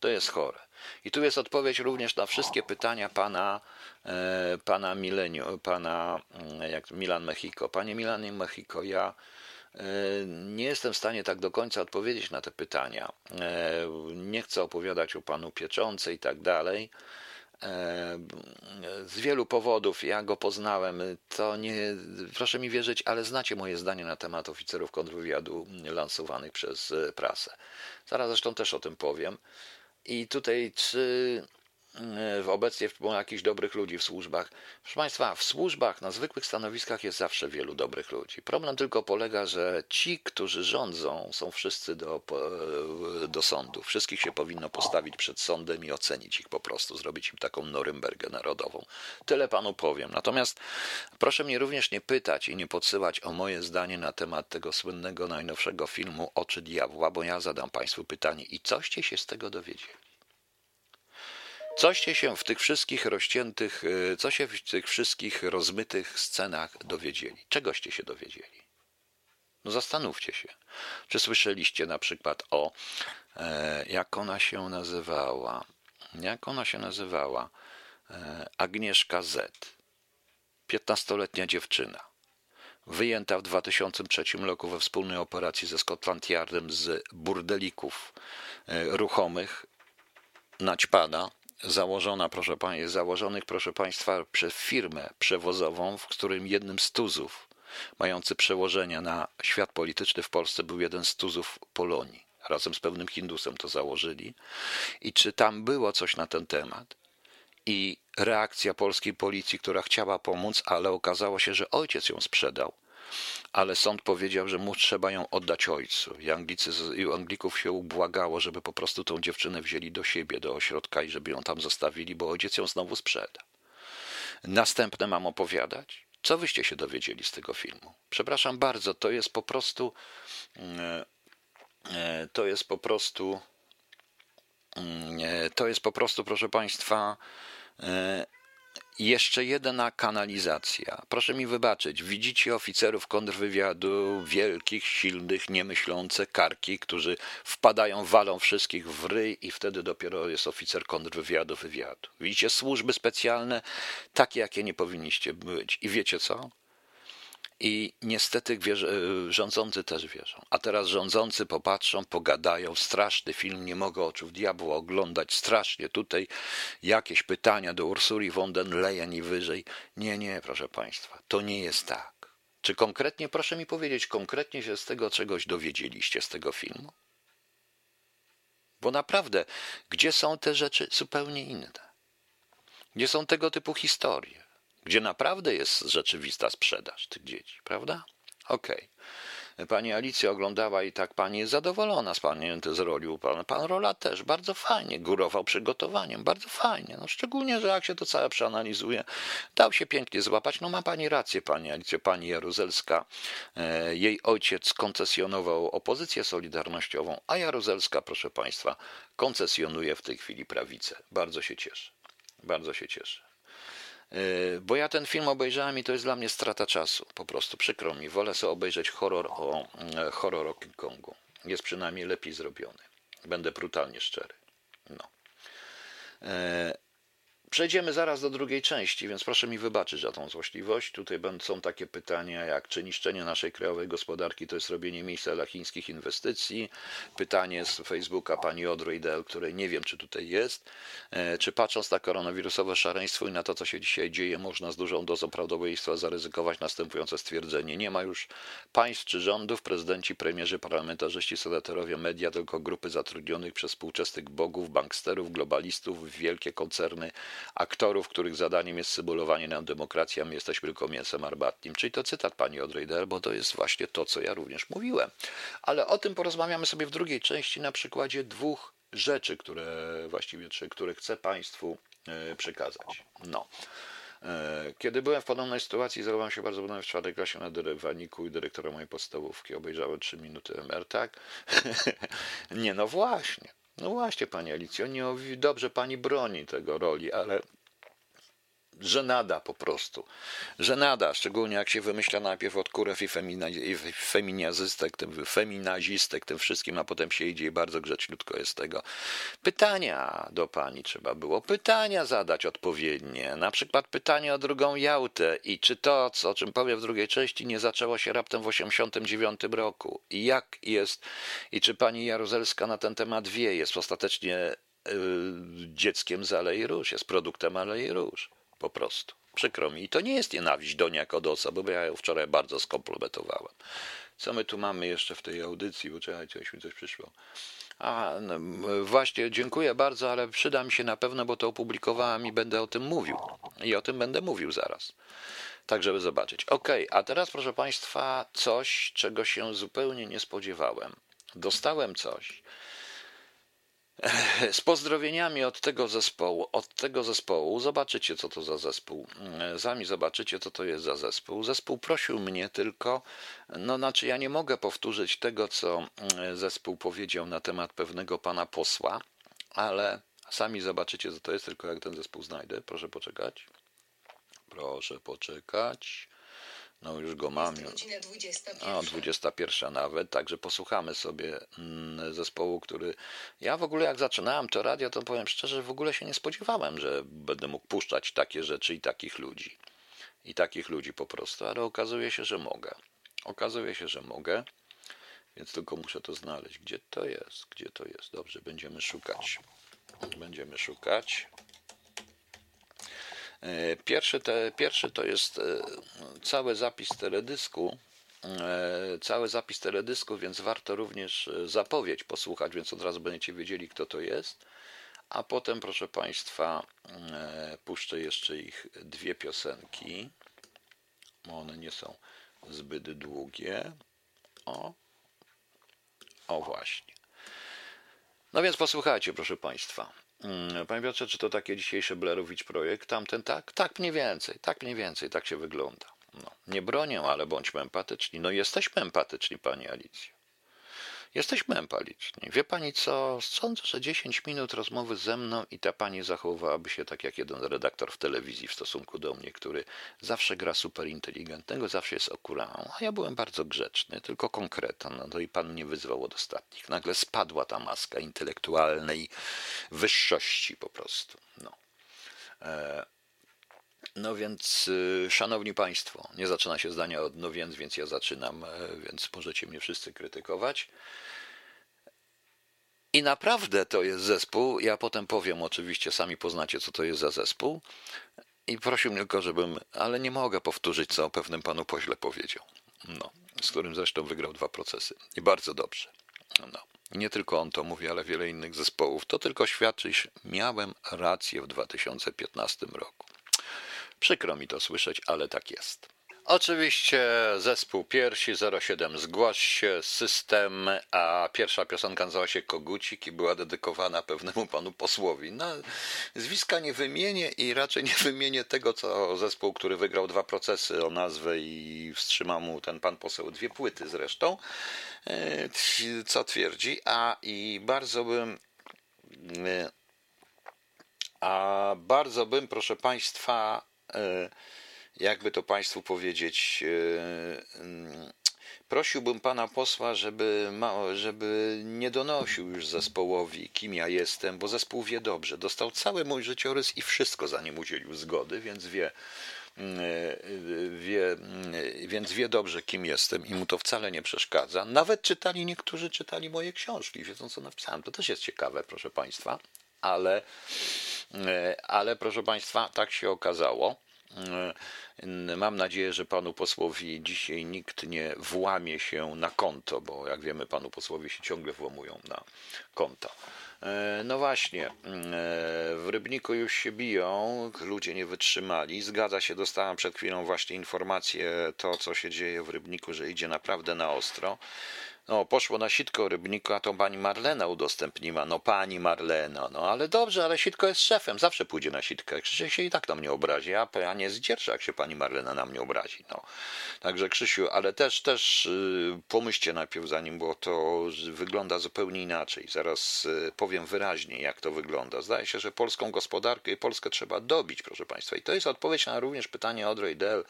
To jest chore. I tu jest odpowiedź również na wszystkie pytania pana, e, pana Milenio, pana mm, jak Milan Mexico. Panie Milan Mexico, ja e, nie jestem w stanie tak do końca odpowiedzieć na te pytania. E, nie chcę opowiadać o panu pieczące i tak dalej. Z wielu powodów ja go poznałem. To nie, proszę mi wierzyć, ale znacie moje zdanie na temat oficerów kontrwywiadu lansowanych przez prasę. Zaraz zresztą też o tym powiem. I tutaj, czy e, obecnie było jakichś dobrych ludzi w służbach. Proszę Państwa, w służbach, na zwykłych stanowiskach jest zawsze wielu dobrych ludzi. Problem tylko polega, że ci, którzy rządzą, są wszyscy do, do sądu. Wszystkich się powinno postawić przed sądem i ocenić ich po prostu, zrobić im taką Norymbergę narodową. Tyle Panu powiem. Natomiast proszę mnie również nie pytać i nie podsyłać o moje zdanie na temat tego słynnego najnowszego filmu Oczy Diabła, bo ja zadam Państwu pytanie i coście się z tego dowiedzieli? Coście się w tych wszystkich rozciętych, y, co się w tych wszystkich rozmytych scenach dowiedzieli? Czegoście się dowiedzieli? No zastanówcie się. Czy słyszeliście na przykład o, e, jak ona się nazywała? Jak ona się nazywała? E, Agnieszka Z. 15-letnia dziewczyna. Wyjęta w 2003 roku we wspólnej operacji ze Scotland Yardem z burdelików e, ruchomych naćpada założona, proszę Państwa, założonych, proszę Państwa, przez firmę przewozową, w którym jednym z tuzów, mający przełożenia na świat polityczny w Polsce, był jeden z tuzów Polonii. Razem z pewnym Hindusem to założyli. I czy tam było coś na ten temat? I reakcja polskiej policji, która chciała pomóc, ale okazało się, że ojciec ją sprzedał ale sąd powiedział, że mu trzeba ją oddać ojcu. I, Anglicy, I Anglików się ubłagało, żeby po prostu tą dziewczynę wzięli do siebie, do ośrodka i żeby ją tam zostawili, bo ojciec ją znowu sprzeda. Następne mam opowiadać. Co wyście się dowiedzieli z tego filmu? Przepraszam bardzo, to jest po prostu. E, e, to jest po prostu. E, to jest po prostu, proszę Państwa, jeszcze jedna kanalizacja. Proszę mi wybaczyć, widzicie oficerów kontrwywiadu, wielkich, silnych, niemyślące karki, którzy wpadają, walą wszystkich w ryj i wtedy dopiero jest oficer kontrwywiadu, wywiadu. Widzicie służby specjalne, takie jakie nie powinniście być. I wiecie co? I niestety e, rządzący też wierzą. A teraz rządzący popatrzą, pogadają. Straszny film, nie mogę oczów diabła oglądać. Strasznie tutaj jakieś pytania do Ursuli von den Leyen i wyżej. Nie, nie, proszę Państwa, to nie jest tak. Czy konkretnie, proszę mi powiedzieć, konkretnie się z tego czegoś dowiedzieliście z tego filmu? Bo naprawdę, gdzie są te rzeczy zupełnie inne? Gdzie są tego typu historie? Gdzie naprawdę jest rzeczywista sprzedaż tych dzieci, prawda? Okej. Okay. Pani Alicja oglądała i tak pani jest zadowolona z pani z roli pan, pan Rola też bardzo fajnie górował przygotowaniem, bardzo fajnie. No szczególnie, że jak się to całe przeanalizuje, dał się pięknie złapać. No ma pani rację, pani Alicja, pani Jaruzelska. E, jej ojciec koncesjonował opozycję solidarnościową, a Jaruzelska, proszę państwa, koncesjonuje w tej chwili prawicę. Bardzo się cieszę. Bardzo się cieszę. E, bo ja ten film obejrzałem i to jest dla mnie strata czasu. Po prostu przykro mi. Wolę sobie obejrzeć horror o, e, horror o King Kongu. Jest przynajmniej lepiej zrobiony. Będę brutalnie szczery. No. Przejdziemy zaraz do drugiej części, więc proszę mi wybaczyć za tą złośliwość. Tutaj są takie pytania jak, czy niszczenie naszej krajowej gospodarki to jest robienie miejsca dla chińskich inwestycji? Pytanie z Facebooka pani Odroidel, której nie wiem, czy tutaj jest. E, czy patrząc na koronawirusowe szaleństwo i na to, co się dzisiaj dzieje, można z dużą dozą prawdopodobieństwa zaryzykować następujące stwierdzenie. Nie ma już państw czy rządów, prezydenci, premierzy, parlamentarzyści, senatorowie, media, tylko grupy zatrudnionych przez współczesnych bogów, banksterów, globalistów, wielkie koncerny, aktorów, których zadaniem jest symulowanie nam demokracji, a my jesteśmy tylko mięsem armatnim. Czyli to cytat pani Odrejder, bo to jest właśnie to, co ja również mówiłem. Ale o tym porozmawiamy sobie w drugiej części na przykładzie dwóch rzeczy, które właściwie, które chcę Państwu e, przekazać. No. E, kiedy byłem w podobnej sytuacji, zachowałem się bardzo podobnie w czwartej klasie na dyrywaniku i dyrektora mojej podstawówki. Obejrzałem 3 minuty MR, tak? [laughs] nie, no właśnie. No właśnie, pani Alicjo, nie, dobrze pani broni tego roli, ale żenada po prostu. Żenada, szczególnie jak się wymyśla najpierw od kurew i, femina, i feminazystek, tym feminazistek, tym wszystkim, a potem się idzie i bardzo grzeczniutko jest tego. Pytania do pani trzeba było, pytania zadać odpowiednie, na przykład pytanie o drugą Jałtę i czy to, o czym powiem w drugiej części, nie zaczęło się raptem w 89 roku i jak jest, i czy pani Jaruzelska na ten temat wie, jest ostatecznie Y, dzieckiem z Alei Róż, jest produktem Alei Róż. Po prostu. Przykro mi. I to nie jest nienawiść do niej jako do osoby, bo ja ją wczoraj bardzo skomplementowałem. Co my tu mamy jeszcze w tej audycji? Bo czekajcie, coś mi coś przyszło. A, no, właśnie, dziękuję bardzo, ale przyda mi się na pewno, bo to opublikowałem i będę o tym mówił. I o tym będę mówił zaraz. Tak, żeby zobaczyć. Ok, a teraz, proszę Państwa, coś, czego się zupełnie nie spodziewałem. Dostałem coś, z pozdrowieniami od tego zespołu, od tego zespołu, zobaczycie co to za zespół. Sami zobaczycie co to jest za zespół. Zespół prosił mnie tylko, no znaczy ja nie mogę powtórzyć tego, co zespół powiedział na temat pewnego pana posła, ale sami zobaczycie co to jest, tylko jak ten zespół znajdę. Proszę poczekać. Proszę poczekać. No już go mam. Godzina 21. O, 21 nawet, także posłuchamy sobie mm, zespołu, który... Ja w ogóle jak zaczynałem to radio, to powiem szczerze, w ogóle się nie spodziewałem, że będę mógł puszczać takie rzeczy i takich ludzi. I takich ludzi po prostu, ale okazuje się, że mogę. Okazuje się, że mogę, więc tylko muszę to znaleźć. Gdzie to jest? Gdzie to jest? Dobrze, będziemy szukać. Będziemy szukać. E, pierwszy, te, pierwszy to jest e, cały zapis teledysku, e, cały zapis teledysku, więc warto również zapowiedź posłuchać, więc od razu będziecie wiedzieli, kto to jest. A potem, proszę Państwa, puszczę jeszcze ich dwie piosenki. One nie są zbyt długie. O, o właśnie. No więc posłuchajcie, proszę Państwa. Mm, panie Piotrze, czy to takie dzisiejsze Blerowicz projekt? Tamten tak? Tak mniej więcej, tak mniej więcej, tak się wygląda. No, nie bronię, ale bądźmy empatyczni. No jesteśmy empatyczni, Pani Alicjo. Jesteśmy empaliczni. Wie pani co? Sądzę, że 10 minut rozmowy ze mną i ta pani zachowałaby się tak jak jeden redaktor w telewizji w stosunku do mnie, który zawsze gra super inteligentnego, zawsze jest okurałą, a ja byłem bardzo grzeczny, tylko konkretny. No, no i pan mnie wyzwał od ostatnich. Nagle spadła ta maska intelektualnej wyższości po prostu. No. E no więc, y, szanowni państwo, nie zaczyna się zdania od no więc, więc ja zaczynam, e, więc możecie mnie wszyscy krytykować. I naprawdę to jest zespół. Ja potem powiem, oczywiście, sami poznacie, co to jest za zespół. I prosił mnie tylko, żebym, ale nie mogę powtórzyć, co o pewnym panu poźle powiedział. No, z którym zresztą wygrał dwa procesy. I bardzo dobrze. No. Nie tylko on to mówi, ale wiele innych zespołów. To tylko świadczy, iż miałem rację w 2015 roku. Przykro mi to słyszeć, ale tak jest. Oczywiście zespół piersi 07 Zgłoś się, system, a pierwsza piosenka nazywała się Kogucik i była dedykowana pewnemu panu posłowi. No, zwiska nie wymienię i raczej nie wymienię tego, co zespół, który wygrał dwa procesy o nazwę i wstrzymał mu ten pan poseł dwie płyty zresztą, e, co twierdzi, a i bardzo bym e, a bardzo bym, proszę Państwa, jakby to Państwu powiedzieć, e, mm, prosiłbym pana posła, żeby, żeby nie donosił już zespołowi, kim ja jestem, bo zespół wie dobrze. Dostał cały mój życiorys i wszystko zanim udzielił zgody, więc wie, mm, e, wie, mm, więc wie dobrze, kim jestem i mu to wcale nie przeszkadza. Nawet czytali, niektórzy czytali moje książki, wiedzą co napisałem. To też jest ciekawe, proszę Państwa ale, e, ale proszę Państwa, tak się okazało. E, mam nadzieję, że panu posłowi dzisiaj nikt nie włamie się na konto, bo jak wiemy, panu posłowi się ciągle włamują na konto. E, no właśnie, w Rybniku już się biją, ludzie nie wytrzymali. Zgadza się, dostałem przed chwilą właśnie informację, to co się dzieje w Rybniku, że idzie naprawdę na ostro. No, poszło na sitko rybnika, to pani Marlena udostępniła. No pani Marlena, no ale dobrze, ale sitko jest szefem, zawsze pójdzie na sitkę. Krzysiu się i tak na mnie obrazi, a ja nie zdzierżę, jak się pani Marlena na mnie obrazi. No. Także Krzysiu, ale też, też yy, pomyślcie najpierw zanim, bo to wygląda zupełnie inaczej. Zaraz yy, powiem wyraźnie, jak to wygląda. Zdaje się, że polską gospodarkę i Polskę trzeba dobić, proszę państwa. I to jest odpowiedź na również pytanie Audrey Dell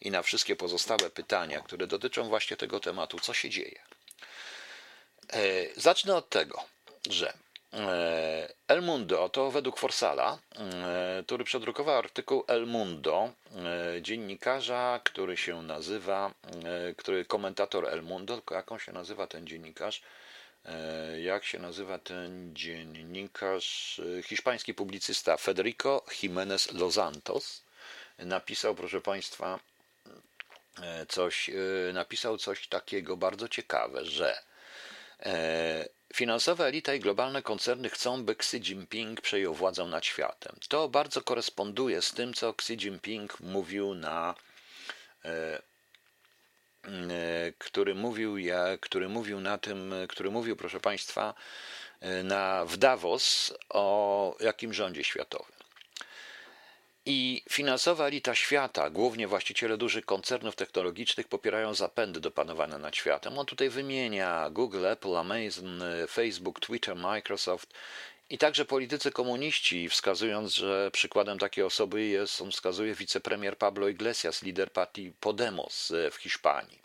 i na wszystkie pozostałe pytania, które dotyczą właśnie tego tematu, co się dzieje. E, zacznę od tego, że e, El Mundo to według Forsala, e, który przedrukował artykuł El Mundo, dziennikarza, który się nazywa, który komentator El Mundo, tylko jak on się nazywa ten dziennikarz? Jak się nazywa ten dziennikarz? Hiszpański publicysta Federico Jiménez Los Santos napisał, proszę Państwa, coś, napisał coś takiego bardzo ciekawe, że finansowa elita i globalne koncerny chcą, by Xi Jinping przejął władzę nad światem. To bardzo koresponduje z tym, co Xi Jinping mówił na e, e, który mówił, który mówił na tym, który mówił, proszę Państwa, na, w Davos o jakim rządzie światowym. I finansowa elita świata, głównie właściciele dużych koncernów technologicznych, popierają zapędy do panowania nad światem. On tutaj wymienia Google, Apple, Amazon, Facebook, Twitter, Microsoft i także politycy komuniści, wskazując, że przykładem takiej osoby jest, on wskazuje wicepremier Pablo Iglesias, lider partii Podemos w Hiszpanii.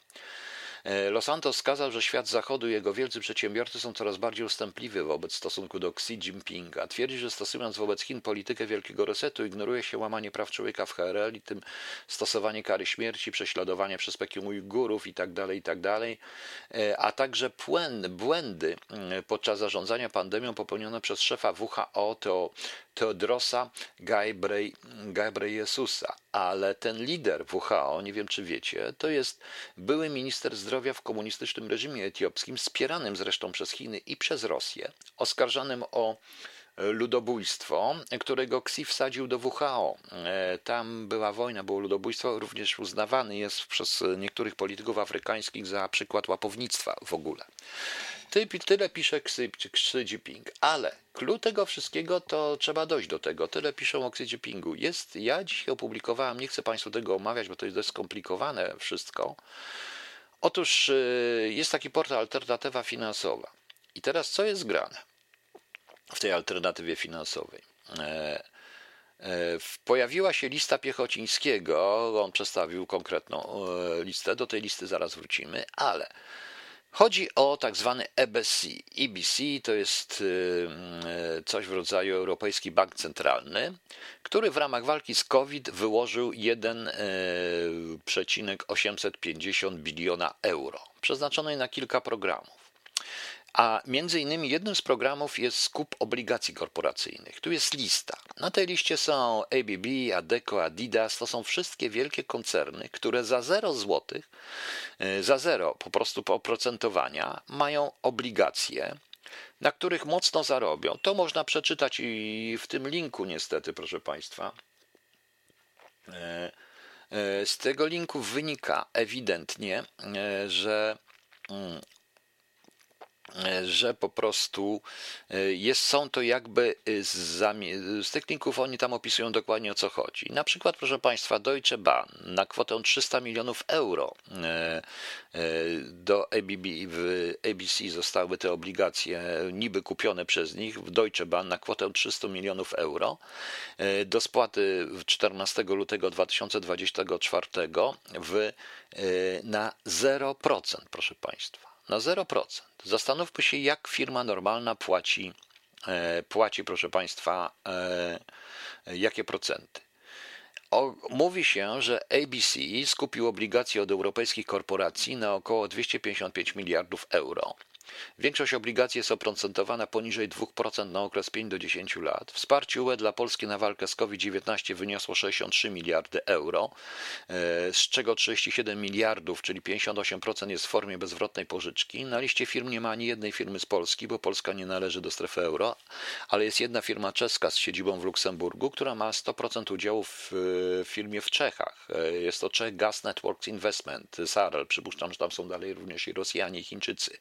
E, Los Santos wskazał, że świat zachodu i jego wielcy przedsiębiorcy są coraz bardziej ustępliwi wobec stosunku do Xi Jinpinga. Twierdzi, że stosując wobec Chin politykę wielkiego resetu ignoruje się łamanie praw człowieka w HRL i tym stosowanie kary śmierci, prześladowanie przez Pekin Ujgurów itd., tak itd., tak e, a także błędy mm, podczas zarządzania pandemią popełnione przez szefa WHO to Teodrosa Ghebreyesusa, ale ten lider WHO, nie wiem czy wiecie, to jest były minister zdrowia w komunistycznym reżimie etiopskim, wspieranym zresztą przez Chiny i przez Rosję, oskarżanym o ludobójstwo, którego Xi wsadził do WHO. E, tam była wojna, było ludobójstwo, również uznawany jest przez niektórych polityków afrykańskich za przykład łapownictwa w ogóle. Tyle pisze Xi, Xi Jinping, ale klucz tego wszystkiego to trzeba dojść do tego. Tyle piszą o Xi Jinpingu. Jest, ja dzisiaj opublikowałem, nie chcę Państwu tego omawiać, bo to jest dość skomplikowane wszystko. Otóż y, jest taki portal Alternatywa Finansowa. I teraz co jest grane w tej alternatywie finansowej? E, e, pojawiła się lista Piechocińskiego, on przedstawił konkretną e, listę, do tej listy zaraz wrócimy, ale Chodzi o tak zwany EBC. EBC to jest coś w rodzaju Europejski Bank Centralny, który w ramach walki z COVID wyłożył 1,850 y, biliona euro, przeznaczonej na kilka programów. A między innymi jednym z programów jest skup obligacji korporacyjnych. Tu jest lista. Na tej liście są ABB, Adecco, Adidas. To są wszystkie wielkie koncerny, które za 0 zł, e, za 0 po prostu oprocentowania mają obligacje, na których mocno zarobią. To można przeczytać i w tym linku niestety, proszę Państwa. E, e, z tego linku wynika ewidentnie, że mm, że po prostu e, jest, są to jakby e, z, z tych linków oni tam opisują dokładnie o co chodzi. Na przykład, proszę Państwa, Deutsche Bahn na kwotę 300 milionów euro e, do ABB, w ABC zostały te obligacje niby kupione przez nich w Deutsche Bahn na kwotę 300 milionów euro do spłaty 14 lutego 2024 w, na 0%, proszę Państwa na 0%. Zastanówmy się, jak firma normalna płaci, e, płaci proszę Państwa, e, jakie procenty. O, mówi się, że ABC skupił obligacje od europejskich korporacji na około 255 miliardów euro. Większość obligacji jest oprocentowana poniżej 2% na okres 5 do 10 lat. Wsparcie UE dla Polski na walkę z COVID-19 wyniosło 63 miliardy euro, e, z czego 37 miliardów, czyli 58% jest w formie bezwrotnej pożyczki. Na liście firm nie ma ani jednej firmy z Polski, bo Polska nie należy do strefy euro, ale jest jedna firma czeska z siedzibą w Luksemburgu, która ma 100% udziałów w firmie w Czechach. E, jest to Czech Gas Networks Investment, SARL. Przypuszczam, że tam są dalej również i Rosjanie, i Chińczycy.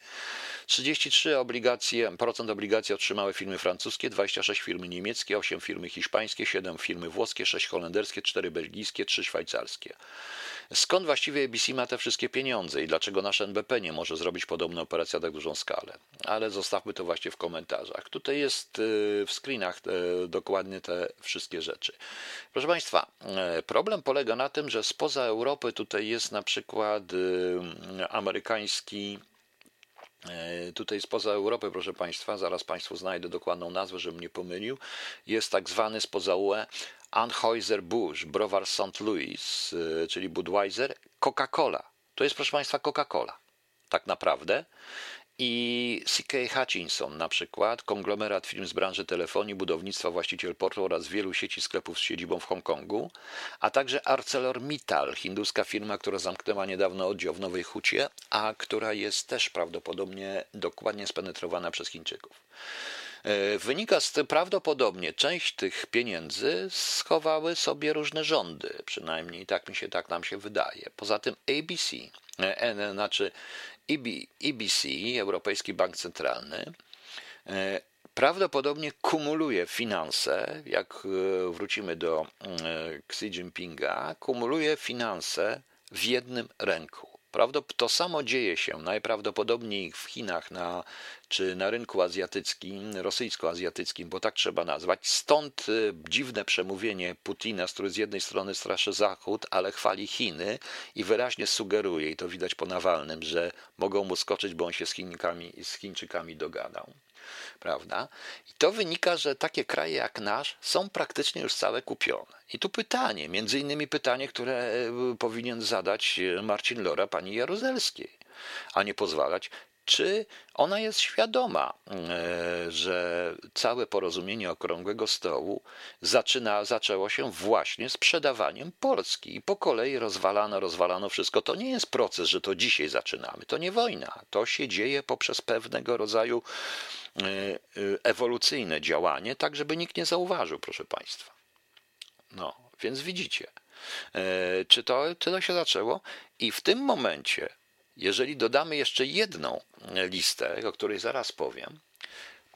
33 obligacje, procent obligacji otrzymały firmy francuskie, 26 firmy niemieckie, 8 firmy hiszpańskie, 7 firmy włoskie, 6 holenderskie, 4 belgijskie, 3 szwajcarskie. Skąd właściwie ABC ma te wszystkie pieniądze i dlaczego nasz NBP nie może zrobić podobnej operacji na tak dużą skalę? Ale zostawmy to właśnie w komentarzach. Tutaj jest y, w screenach y, dokładnie te wszystkie rzeczy. Proszę Państwa, y, problem polega na tym, że spoza Europy tutaj jest na przykład amerykański tutaj spoza Europy, proszę Państwa, zaraz Państwu znajdę dokładną nazwę, żebym nie pomylił, jest tak zwany spoza UE Anheuser-Busch, browar St. Louis, e, czyli Budweiser, Coca-Cola. To jest, proszę Państwa, Coca-Cola. Tak naprawdę i C.K. Hutchinson na przykład, konglomerat firm z branży telefonii, budownictwa, właściciel portu oraz wielu sieci sklepów z siedzibą w Hongkongu, a także ArcelorMittal, hinduska firma, która zamknęła niedawno oddział w Nowej Hucie, a która jest też prawdopodobnie dokładnie spenetrowana przez Chińczyków. E, wynika z tym prawdopodobnie część tych pieniędzy schowały sobie różne rządy, przynajmniej tak mi się tak nam się wydaje. Poza tym ABC, e, znaczy EBC, Europejski Bank Centralny, e, prawdopodobnie kumuluje finanse, jak e, wrócimy do e, Xi Jinpinga, kumuluje finanse w jednym ręku. To samo dzieje się najprawdopodobniej w Chinach na, czy na rynku azjatyckim, rosyjsko-azjatyckim, bo tak trzeba nazwać. Stąd y, dziwne przemówienie Putina, który z jednej strony straszy Zachód, ale chwali Chiny i wyraźnie sugeruje, i to widać po Nawalnym, że mogą mu skoczyć, bo on się z, Chinkami, z Chińczykami dogadał prawda? I to wynika, że takie kraje jak nasz są praktycznie już całe kupione. I tu pytanie, między innymi pytanie, które e, powinien zadać e, Marcin Lora pani Jaruzelskiej, a nie pozwalać, czy ona jest świadoma, e, że całe porozumienie okrągłego stołu zaczyna, zaczęło się właśnie sprzedawaniem Polski i po kolei rozwalano, rozwalano wszystko. To nie jest proces, że to dzisiaj zaczynamy. To nie wojna. To się dzieje poprzez pewnego rodzaju e, e, ewolucyjne działanie, tak żeby nikt nie zauważył, proszę Państwa. No, więc widzicie, czy to, czy to się zaczęło i w tym momencie jeżeli dodamy jeszcze jedną listę, o której zaraz powiem,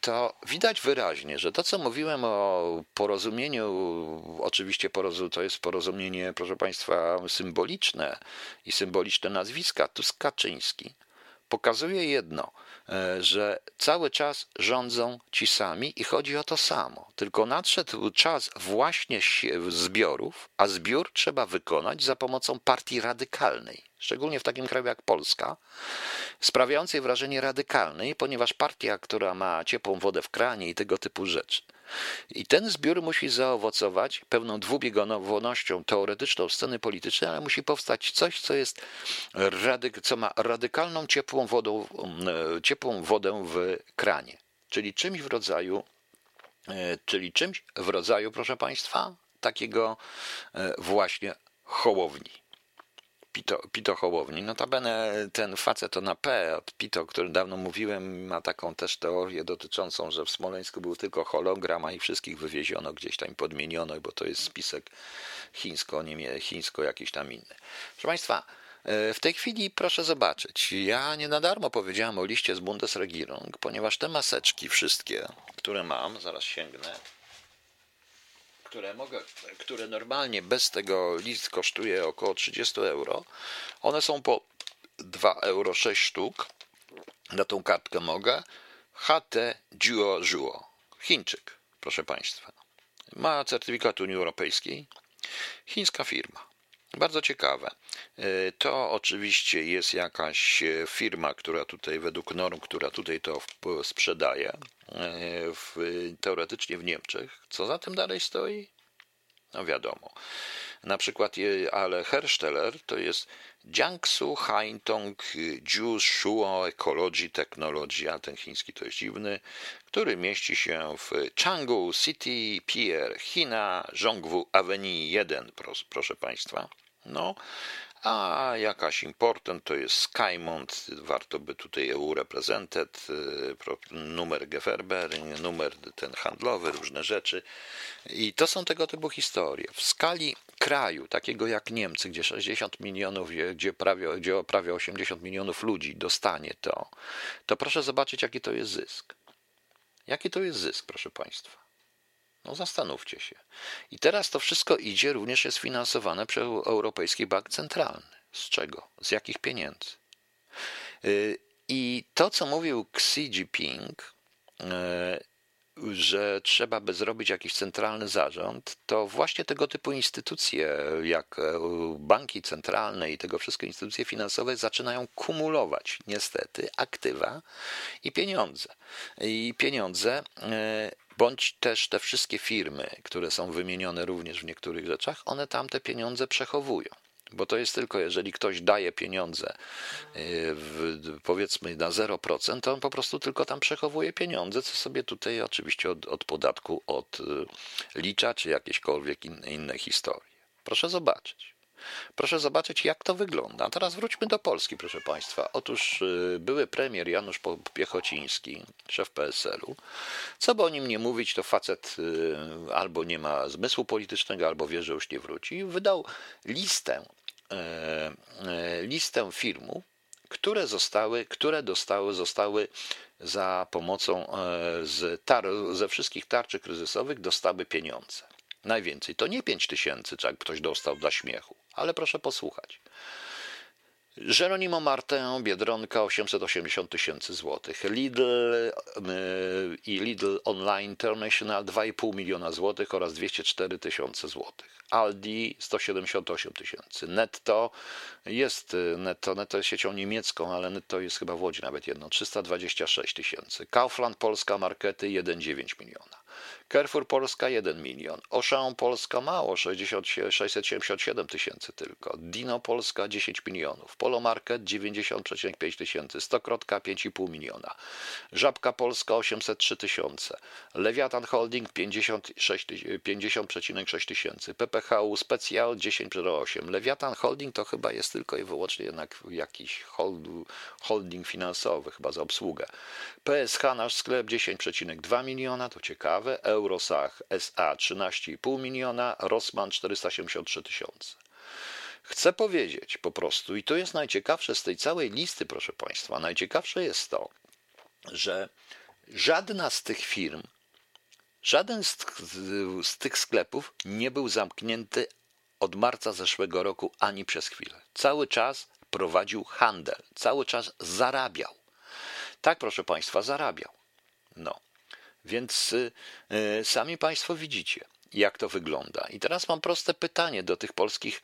to widać wyraźnie, że to, co mówiłem o porozumieniu, oczywiście to jest porozumienie, proszę Państwa, symboliczne i symboliczne nazwiska, Tusk-Kaczyński, pokazuje jedno, e, że cały czas rządzą ci sami i chodzi o to samo. Tylko nadszedł czas właśnie zbiorów, a zbiór trzeba wykonać za pomocą partii radykalnej szczególnie w takim kraju jak Polska, sprawiającej wrażenie radykalnej, ponieważ partia, która ma ciepłą wodę w kranie i tego typu rzeczy. I ten zbiór musi zaowocować pewną dwubiegunowością teoretyczną sceny politycznej, ale musi powstać coś, co jest radyk- co ma radykalną ciepłą, wodą, mm, ciepłą wodę w kranie, czyli czymś w rodzaju, e, czyli czymś w rodzaju, proszę Państwa, takiego e, właśnie hołowni. Pito, Pito Hołowni. Notabene ten facet na P od Pito, o którym dawno mówiłem, ma taką też teorię dotyczącą, że w Smoleńsku był tylko hologram, a i wszystkich wywieziono gdzieś tam podmieniono, bo to jest spisek chińsko, niemie, chińsko jakiś tam inny. Proszę Państwa, e, w tej chwili proszę zobaczyć, ja nie na darmo powiedziałem o liście z Bundesregierung, ponieważ te maseczki wszystkie, które mam, zaraz sięgnę, które, mogę, które normalnie bez tego list kosztuje około 30 euro, one są po 2 euro 6 sztuk. Na tą kartkę mogę. HT Duo Juo. Chińczyk, proszę Państwa. Ma certyfikat Unii Europejskiej. Chińska firma. Bardzo ciekawe. E, to oczywiście jest jakaś firma, która tutaj, według norm, która tutaj to sprzedaje, e, w, teoretycznie w Niemczech. Co za tym dalej stoi? No wiadomo. Na przykład, ale Hersteller to jest Jiangsu Haintong Ju Shuo Ecology Technology, a ten chiński to jest dziwny, który mieści się w Changgu City Pier, China, Zhongwu Avenue 1, proszę Państwa. No, a jakaś important to jest Skymont, warto by tutaj EU Represented, y, numer Geferber, numer ten handlowy, różne rzeczy. I to są tego typu historie. W skali kraju, takiego jak Niemcy, gdzie 60 milionów, gdzie prawie, gdzie prawie 80 milionów ludzi dostanie to, to proszę zobaczyć, jaki to jest zysk. Jaki to jest zysk, proszę Państwa? No zastanówcie się. I teraz to wszystko idzie, również jest finansowane przez Europejski Bank Centralny. Z czego? Z jakich pieniędzy? Y, I to, co mówił Xi Jinping, y, że trzeba by zrobić jakiś centralny zarząd, to właśnie tego typu instytucje, jak e, banki centralne i tego wszystkie instytucje finansowe zaczynają kumulować niestety aktywa i pieniądze. I pieniądze e, bądź też te wszystkie firmy, które są wymienione również w niektórych rzeczach, one tam te pieniądze przechowują. Bo to jest tylko, jeżeli ktoś daje pieniądze, y, w, powiedzmy na 0%, to on po prostu tylko tam przechowuje pieniądze, co sobie tutaj oczywiście od, od podatku odlicza, czy jakiekolwiek inne, inne historie. Proszę zobaczyć. Proszę zobaczyć, jak to wygląda. Teraz wróćmy do Polski, proszę Państwa. Otóż y, były premier Janusz Piechociński, szef PSL-u. Co by o nim nie mówić, to facet y, albo nie ma zmysłu politycznego, albo wie, że już nie wróci. Wydał listę, e, e, listę firmów, które zostały, które dostały, zostały za pomocą e, z tar, ze wszystkich tarczy kryzysowych dostały pieniądze. Najwięcej to nie 5 tysięcy, czy jak ktoś dostał dla śmiechu, ale proszę posłuchać. Geronimo Martę, Biedronka 880 tysięcy złotych. Lidl yy, i Lidl Online International 2,5 miliona złotych oraz 204 tysiące złotych. Aldi 178 tysięcy. Netto jest y, netto, netto jest siecią niemiecką, ale netto jest chyba w Łodzi nawet jedno, 326 tysięcy. Kaufland Polska Markety 1,9 miliona. Carrefour Polska 1 milion, Auchan Polska mało 60, 677 tysięcy tylko, Dino Polska 10 milionów, Polo Market 90,5 tysięcy, Stokrotka 5,5 miliona, Żabka Polska 803 tysiące, Lewiatan Holding 50,6 50 tysięcy, PPHU Specjal 10,8. Lewiatan Holding to chyba jest tylko i wyłącznie jednak jakiś holding finansowy, chyba za obsługę. PSH nasz sklep 10,2 miliona, to ciekawe, Eurosach SA 13,5 miliona, Rossmann 473 tysiące. Chcę powiedzieć po prostu, i to jest najciekawsze z tej całej listy, proszę Państwa, najciekawsze jest to, że żadna z tych firm, żaden z, z tych sklepów nie był zamknięty od marca zeszłego roku ani przez chwilę. Cały czas prowadził handel, cały czas zarabiał. Tak, proszę Państwa, zarabiał. No. Więc y, y, sami Państwo widzicie, jak to wygląda. I teraz mam proste pytanie do tych polskich,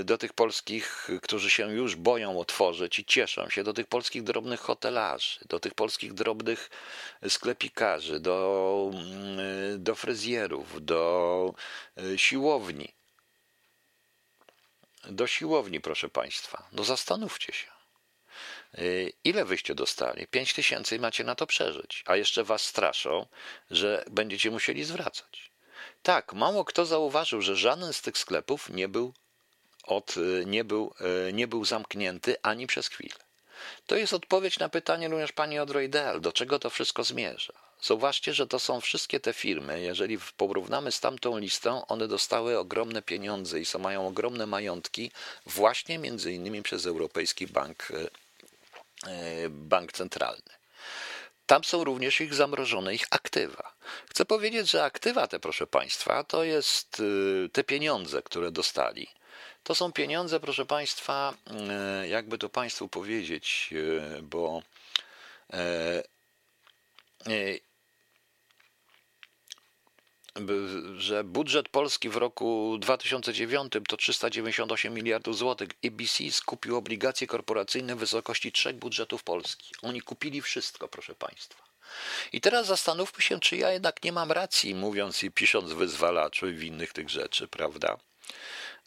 y, do tych polskich, którzy się już boją otworzyć i cieszą się, do tych polskich drobnych hotelarzy, do tych polskich drobnych sklepikarzy, do, do fryzjerów, do siłowni. Do siłowni, proszę Państwa. No zastanówcie się. Y, ile wyście dostali? 5 tysięcy i macie na to przeżyć, a jeszcze was straszą, że będziecie musieli zwracać. Tak, mało kto zauważył, że żaden z tych sklepów nie był, od, y, nie był, y, nie był zamknięty ani przez chwilę. To jest odpowiedź na pytanie również pani Odroidel, do czego to wszystko zmierza. Zauważcie, że to są wszystkie te firmy, jeżeli porównamy z tamtą listą, one dostały ogromne pieniądze i są, mają ogromne majątki właśnie między innymi przez Europejski Bank bank centralny. Tam są również ich zamrożone ich aktywa. Chcę powiedzieć, że aktywa te, proszę Państwa, to jest y, te pieniądze, które dostali. To są pieniądze, proszę Państwa, e, jakby to Państwu powiedzieć, e, bo że budżet Polski w roku 2009 to 398 miliardów złotych. ABC skupił obligacje korporacyjne w wysokości trzech budżetów Polski. Oni kupili wszystko, proszę Państwa. I teraz zastanówmy się, czy ja jednak nie mam racji, mówiąc i pisząc wyzwalaczu i w innych tych rzeczy, prawda?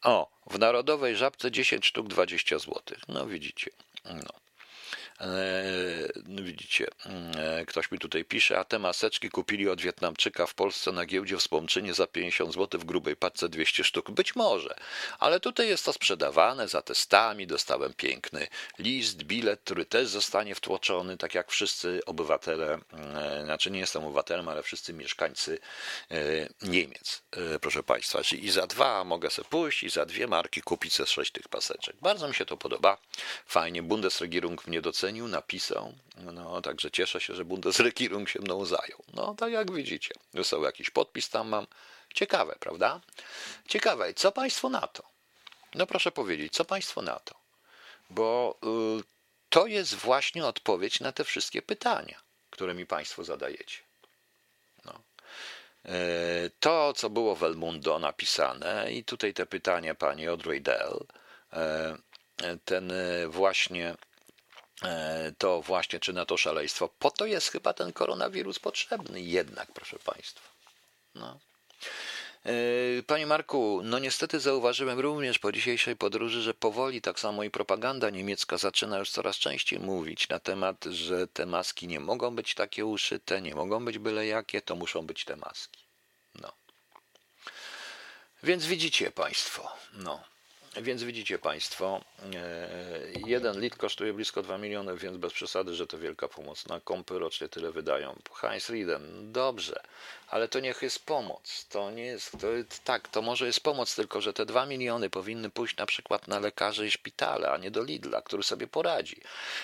O, w Narodowej Żabce 10 sztuk 20 zł. No widzicie. No. E, no widzicie, e, ktoś mi tutaj pisze, a te maseczki kupili od Wietnamczyka w Polsce na giełdzie w Spłomczynie za 50 zł w grubej paczce 200 sztuk. Być może, ale tutaj jest to sprzedawane za testami. Dostałem piękny list, bilet, który też zostanie wtłoczony, tak jak wszyscy obywatele, e, znaczy nie jestem obywatelem, ale wszyscy mieszkańcy Niemiec, proszę Państwa. Czyli i za dwa mogę sobie pójść i za dwie marki kupić ze sześć tych paseczek. Bardzo mi się to podoba. Fajnie, Bundesregierung mnie docenia ocenił, napisał. No, także cieszę się, że Bundesregierung się mną zajął. No, tak jak widzicie, został jakiś podpis tam mam. Ciekawe, prawda? Ciekawe. Co Państwo na to? No proszę powiedzieć, co Państwo na to? Bo y, to jest właśnie odpowiedź na te wszystkie pytania, które mi Państwo zadajecie. No. Y, to, co było w El Mundo napisane, i tutaj te pytania pani Audrey Dell, ten y, właśnie to właśnie czy na to szaleństwo. Po to jest chyba ten koronawirus potrzebny jednak, proszę Państwa. No. E, panie Marku, no niestety zauważyłem również po dzisiejszej podróży, że powoli tak samo i propaganda niemiecka zaczyna już coraz częściej mówić na temat, że te maski nie mogą być takie uszyte, nie mogą być byle jakie, to muszą być te maski. No. Więc widzicie Państwo, no. Więc widzicie Państwo, e, jeden litr kosztuje blisko 2 miliony, więc bez przesady, że to wielka pomoc. Na kąpy rocznie tyle wydają. Heinz Rieden, dobrze, ale to niech jest pomoc. To nie jest, to, tak, to może jest pomoc, tylko że te 2 miliony powinny pójść na przykład na lekarzy i szpitale, a nie do Lidla, który sobie poradzi.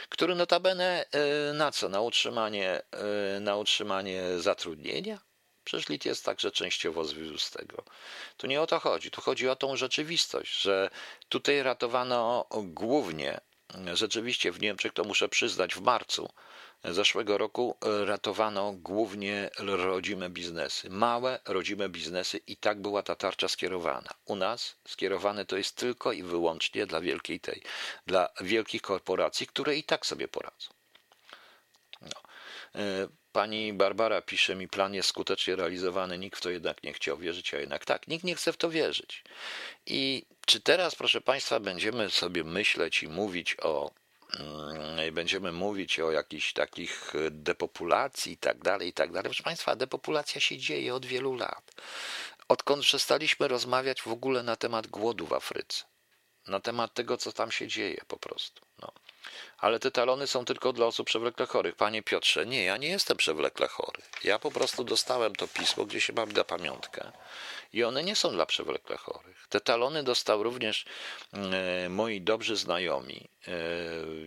Który notabene e, na co? Na utrzymanie, e, na utrzymanie zatrudnienia? Przecież lit jest także częściowo z tego. Tu nie o to chodzi. Tu chodzi o tą rzeczywistość, że tutaj ratowano głównie, rzeczywiście w Niemczech, to muszę przyznać, w marcu zeszłego roku ratowano głównie rodzime biznesy. Małe rodzime biznesy i tak była ta tarcza skierowana. U nas skierowane to jest tylko i wyłącznie dla wielkiej tej, dla wielkich korporacji, które i tak sobie poradzą. No. Pani Barbara pisze mi, plan jest skutecznie realizowany, nikt w to jednak nie chciał wierzyć, a jednak tak, nikt nie chce w to wierzyć. I czy teraz, proszę Państwa, będziemy sobie myśleć i mówić o mm, będziemy mówić o jakichś takich depopulacji i tak dalej, i tak dalej. Proszę Państwa, depopulacja się dzieje od wielu lat. Odkąd przestaliśmy rozmawiać w ogóle na temat głodu w Afryce, na temat tego, co tam się dzieje po prostu. No ale te talony są tylko dla osób przewlekle chorych. Panie Piotrze, nie, ja nie jestem przewlekle chory. Ja po prostu dostałem to pismo, gdzie się mam na pamiątkę i one nie są dla przewlekle chorych. Te talony dostał również e, moi dobrzy znajomi. E,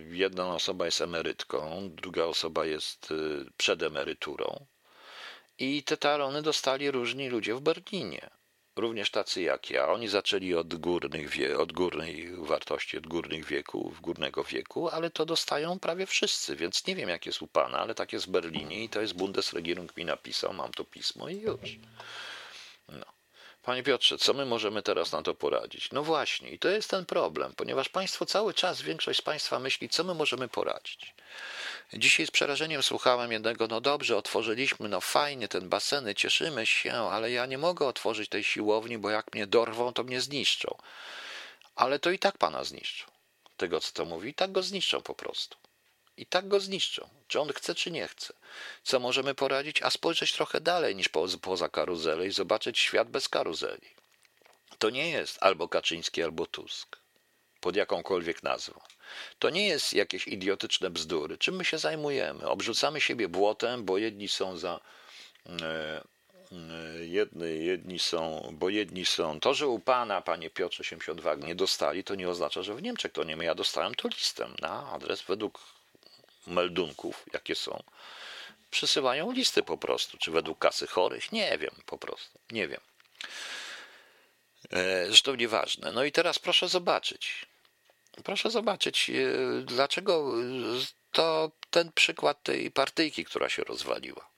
jedna osoba jest emerytką, druga osoba jest e, przed emeryturą. I te talony dostali różni ludzie w Berlinie również tacy jak ja. Oni zaczęli od górnych, od górnej wartości, od górnych wieków, górnego wieku, ale to dostają prawie wszyscy, więc nie wiem jak jest u pana, ale tak jest w Berlinie i to jest Bundesregierung mi napisał, mam to pismo i już. Panie Piotrze, co my możemy teraz na to poradzić? No właśnie, i to jest ten problem, ponieważ państwo cały czas, większość z państwa myśli, co my możemy poradzić. Dzisiaj z przerażeniem słuchałem jednego, no dobrze, otworzyliśmy, no fajnie, ten baseny, cieszymy się, ale ja nie mogę otworzyć tej siłowni, bo jak mnie dorwą, to mnie zniszczą. Ale to i tak pana zniszczą. Tego, co to mówi, i tak go zniszczą po prostu. I tak go zniszczą. Czy on chce, czy nie chce. Co możemy poradzić? A spojrzeć trochę dalej niż poza karuzelę i zobaczyć świat bez karuzeli. To nie jest albo Kaczyński, albo Tusk. Pod jakąkolwiek nazwą. To nie jest jakieś idiotyczne bzdury. Czym my się zajmujemy? Obrzucamy siebie błotem, bo jedni są za. E, e, jedni, jedni są, bo jedni są. To, że u pana, panie Piotrze 82 nie dostali, to nie oznacza, że w Niemczech to nie ma. Ja dostałem to listem na adres według meldunków, jakie są. Przysyłają listy po prostu, czy według kasy chorych, nie wiem po prostu, nie wiem. E, zresztą nieważne. No i teraz proszę zobaczyć. Proszę zobaczyć, e, dlaczego to ten przykład tej partyjki, która się rozwaliła.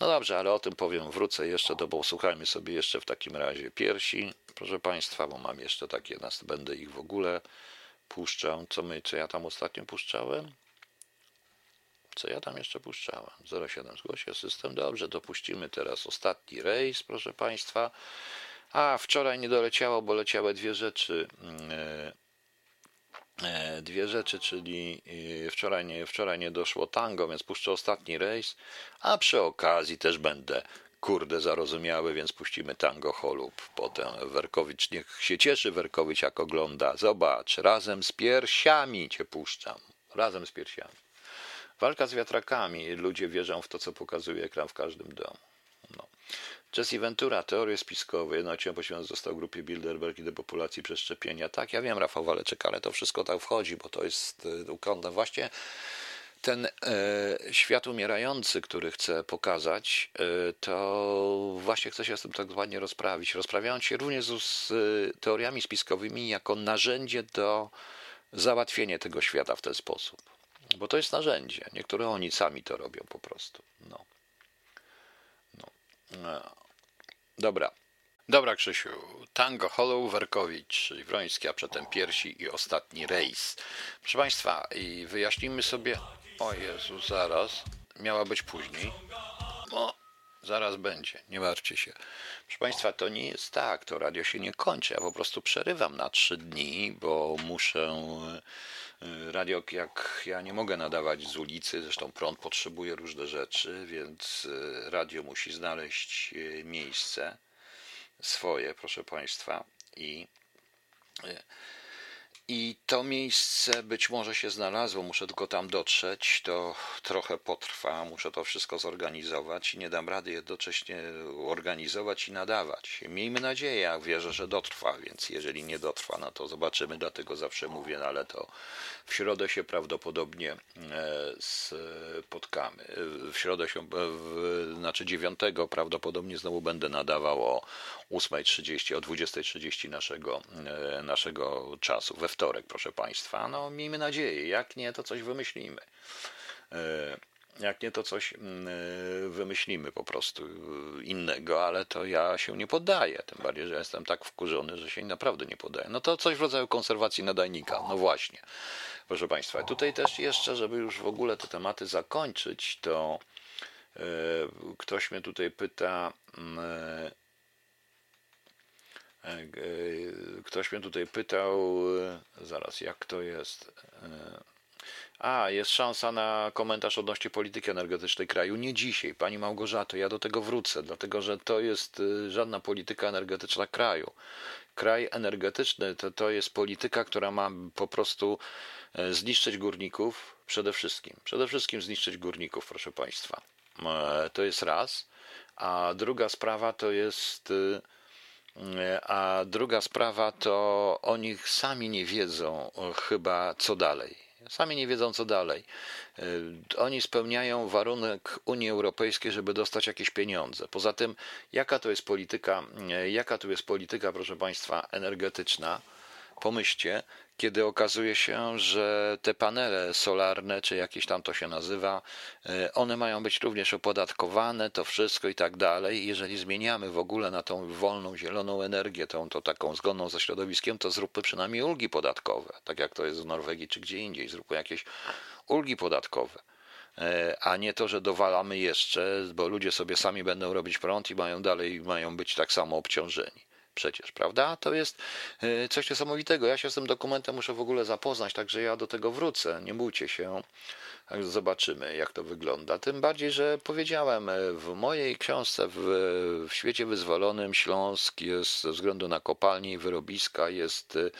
No dobrze, ale o tym powiem, wrócę jeszcze do, bo słuchajmy sobie jeszcze w takim razie piersi, proszę Państwa, bo mam jeszcze takie, nas będę ich w ogóle puszczał. Co my, co ja tam ostatnio puszczałem? Co ja tam jeszcze puszczałem? 07 zgłosi system. Dobrze, dopuścimy teraz ostatni rejs, proszę Państwa. A, wczoraj nie doleciało, bo leciały dwie rzeczy. Mm, e, dwie rzeczy, czyli e, wczoraj nie, wczoraj nie doszło tango, więc puszczę ostatni rejs, a przy okazji też będę kurde zarozumiały, więc puścimy tango holub. Potem Werkowicz, niech się cieszy Werkowicz jak ogląda. Zobacz, razem z piersiami cię puszczam. Razem z piersiami. Walka z wiatrakami. Ludzie wierzą w to, co pokazuje ekran w każdym domu. No. Jesse Ventura, teorie spiskowe, jednocześnie poświęcony został grupie Bilderberg i depopulacji przeszczepienia. Tak, ja wiem, Rafał Waleczek, ale to wszystko tak wchodzi, bo to jest y, ukątem właśnie ten e, świat umierający, który chcę pokazać, e, to właśnie chcę się z tym tak ładnie rozprawić. Rozprawiając się również z, z teoriami spiskowymi jako narzędzie do załatwienia tego świata w ten sposób. Bo to jest narzędzie. Niektóre oni sami to robią po prostu. No. no. no. Dobra. Dobra, Krzysiu. Tango Hollow, Werkowicz, Wroński, a przedtem Piersi i ostatni rejs. Proszę Państwa, i wyjaśnijmy sobie. O Jezu, zaraz. Miała być później. O, zaraz będzie, nie martwcie się. Proszę Państwa, to nie jest tak, to radio się nie kończy. Ja po prostu przerywam na trzy dni, bo muszę. E, radio, jak ja nie mogę nadawać z ulicy, zresztą prąd potrzebuje różne rzeczy, więc e, radio musi znaleźć e, miejsce swoje, proszę Państwa. I i to miejsce być może się znalazło, muszę tylko tam dotrzeć. To trochę potrwa, muszę to wszystko zorganizować i nie dam rady jednocześnie organizować i nadawać. Miejmy nadzieję, ja wierzę, że dotrwa, więc jeżeli nie dotrwa, no to zobaczymy, dlatego zawsze mówię, no ale to w środę się prawdopodobnie e, spotkamy. W środę się, w, znaczy 9 prawdopodobnie znowu będę nadawał o 8.30, o 20.30 naszego, e, naszego czasu, we wtorek, proszę Państwa. No, miejmy nadzieję, jak nie, to coś wymyślimy. E, jak nie, to coś mm, e, wymyślimy po prostu innego, ale to ja się nie poddaję. Tym bardziej, że jestem tak wkurzony, że się naprawdę nie poddaję. No to coś w rodzaju konserwacji nadajnika. No właśnie. Proszę Państwa, tutaj też jeszcze, żeby już w ogóle te tematy zakończyć, to ktoś mnie tutaj pyta, mm, E, e, ktoś mnie tutaj pytał, e, zaraz, jak to jest? A, jest szansa na komentarz odnośnie polityki energetycznej kraju. Nie dzisiaj, pani Małgorzato, ja do tego wrócę, dlatego że to jest żadna polityka energetyczna kraju. Kraj energetyczny to, to jest polityka, która ma po prostu zniszczyć górników przede wszystkim. Przede wszystkim zniszczyć górników, proszę państwa. To jest raz. A druga sprawa to jest a druga sprawa to oni sami nie wiedzą chyba co dalej. Sami nie wiedzą co dalej. Oni spełniają warunek Unii Europejskiej, żeby dostać jakieś pieniądze. Poza tym, jaka to jest polityka, jaka tu jest polityka, proszę Państwa, energetyczna? Pomyślcie, kiedy okazuje się, że te panele solarne, czy jakieś tam to się nazywa, e, one mają być również opodatkowane, to wszystko i tak dalej. Jeżeli zmieniamy w ogóle na tą wolną, zieloną energię, tą to taką zgodną ze środowiskiem, to zróbmy przynajmniej ulgi podatkowe, tak jak to jest w Norwegii czy gdzie indziej. Zróbmy jakieś ulgi podatkowe e, a nie to, że dowalamy jeszcze, bo ludzie sobie sami będą robić prąd i mają dalej, mają być tak samo obciążeni przecież, prawda? To jest e, coś niesamowitego. Ja się z tym dokumentem muszę w ogóle zapoznać, także ja do tego wrócę. Nie bójcie się. Zobaczymy, jak to wygląda. Tym bardziej, że powiedziałem, e, w mojej książce w, w świecie wyzwolonym Śląsk jest ze względu na kopalnie i wyrobiska jest e,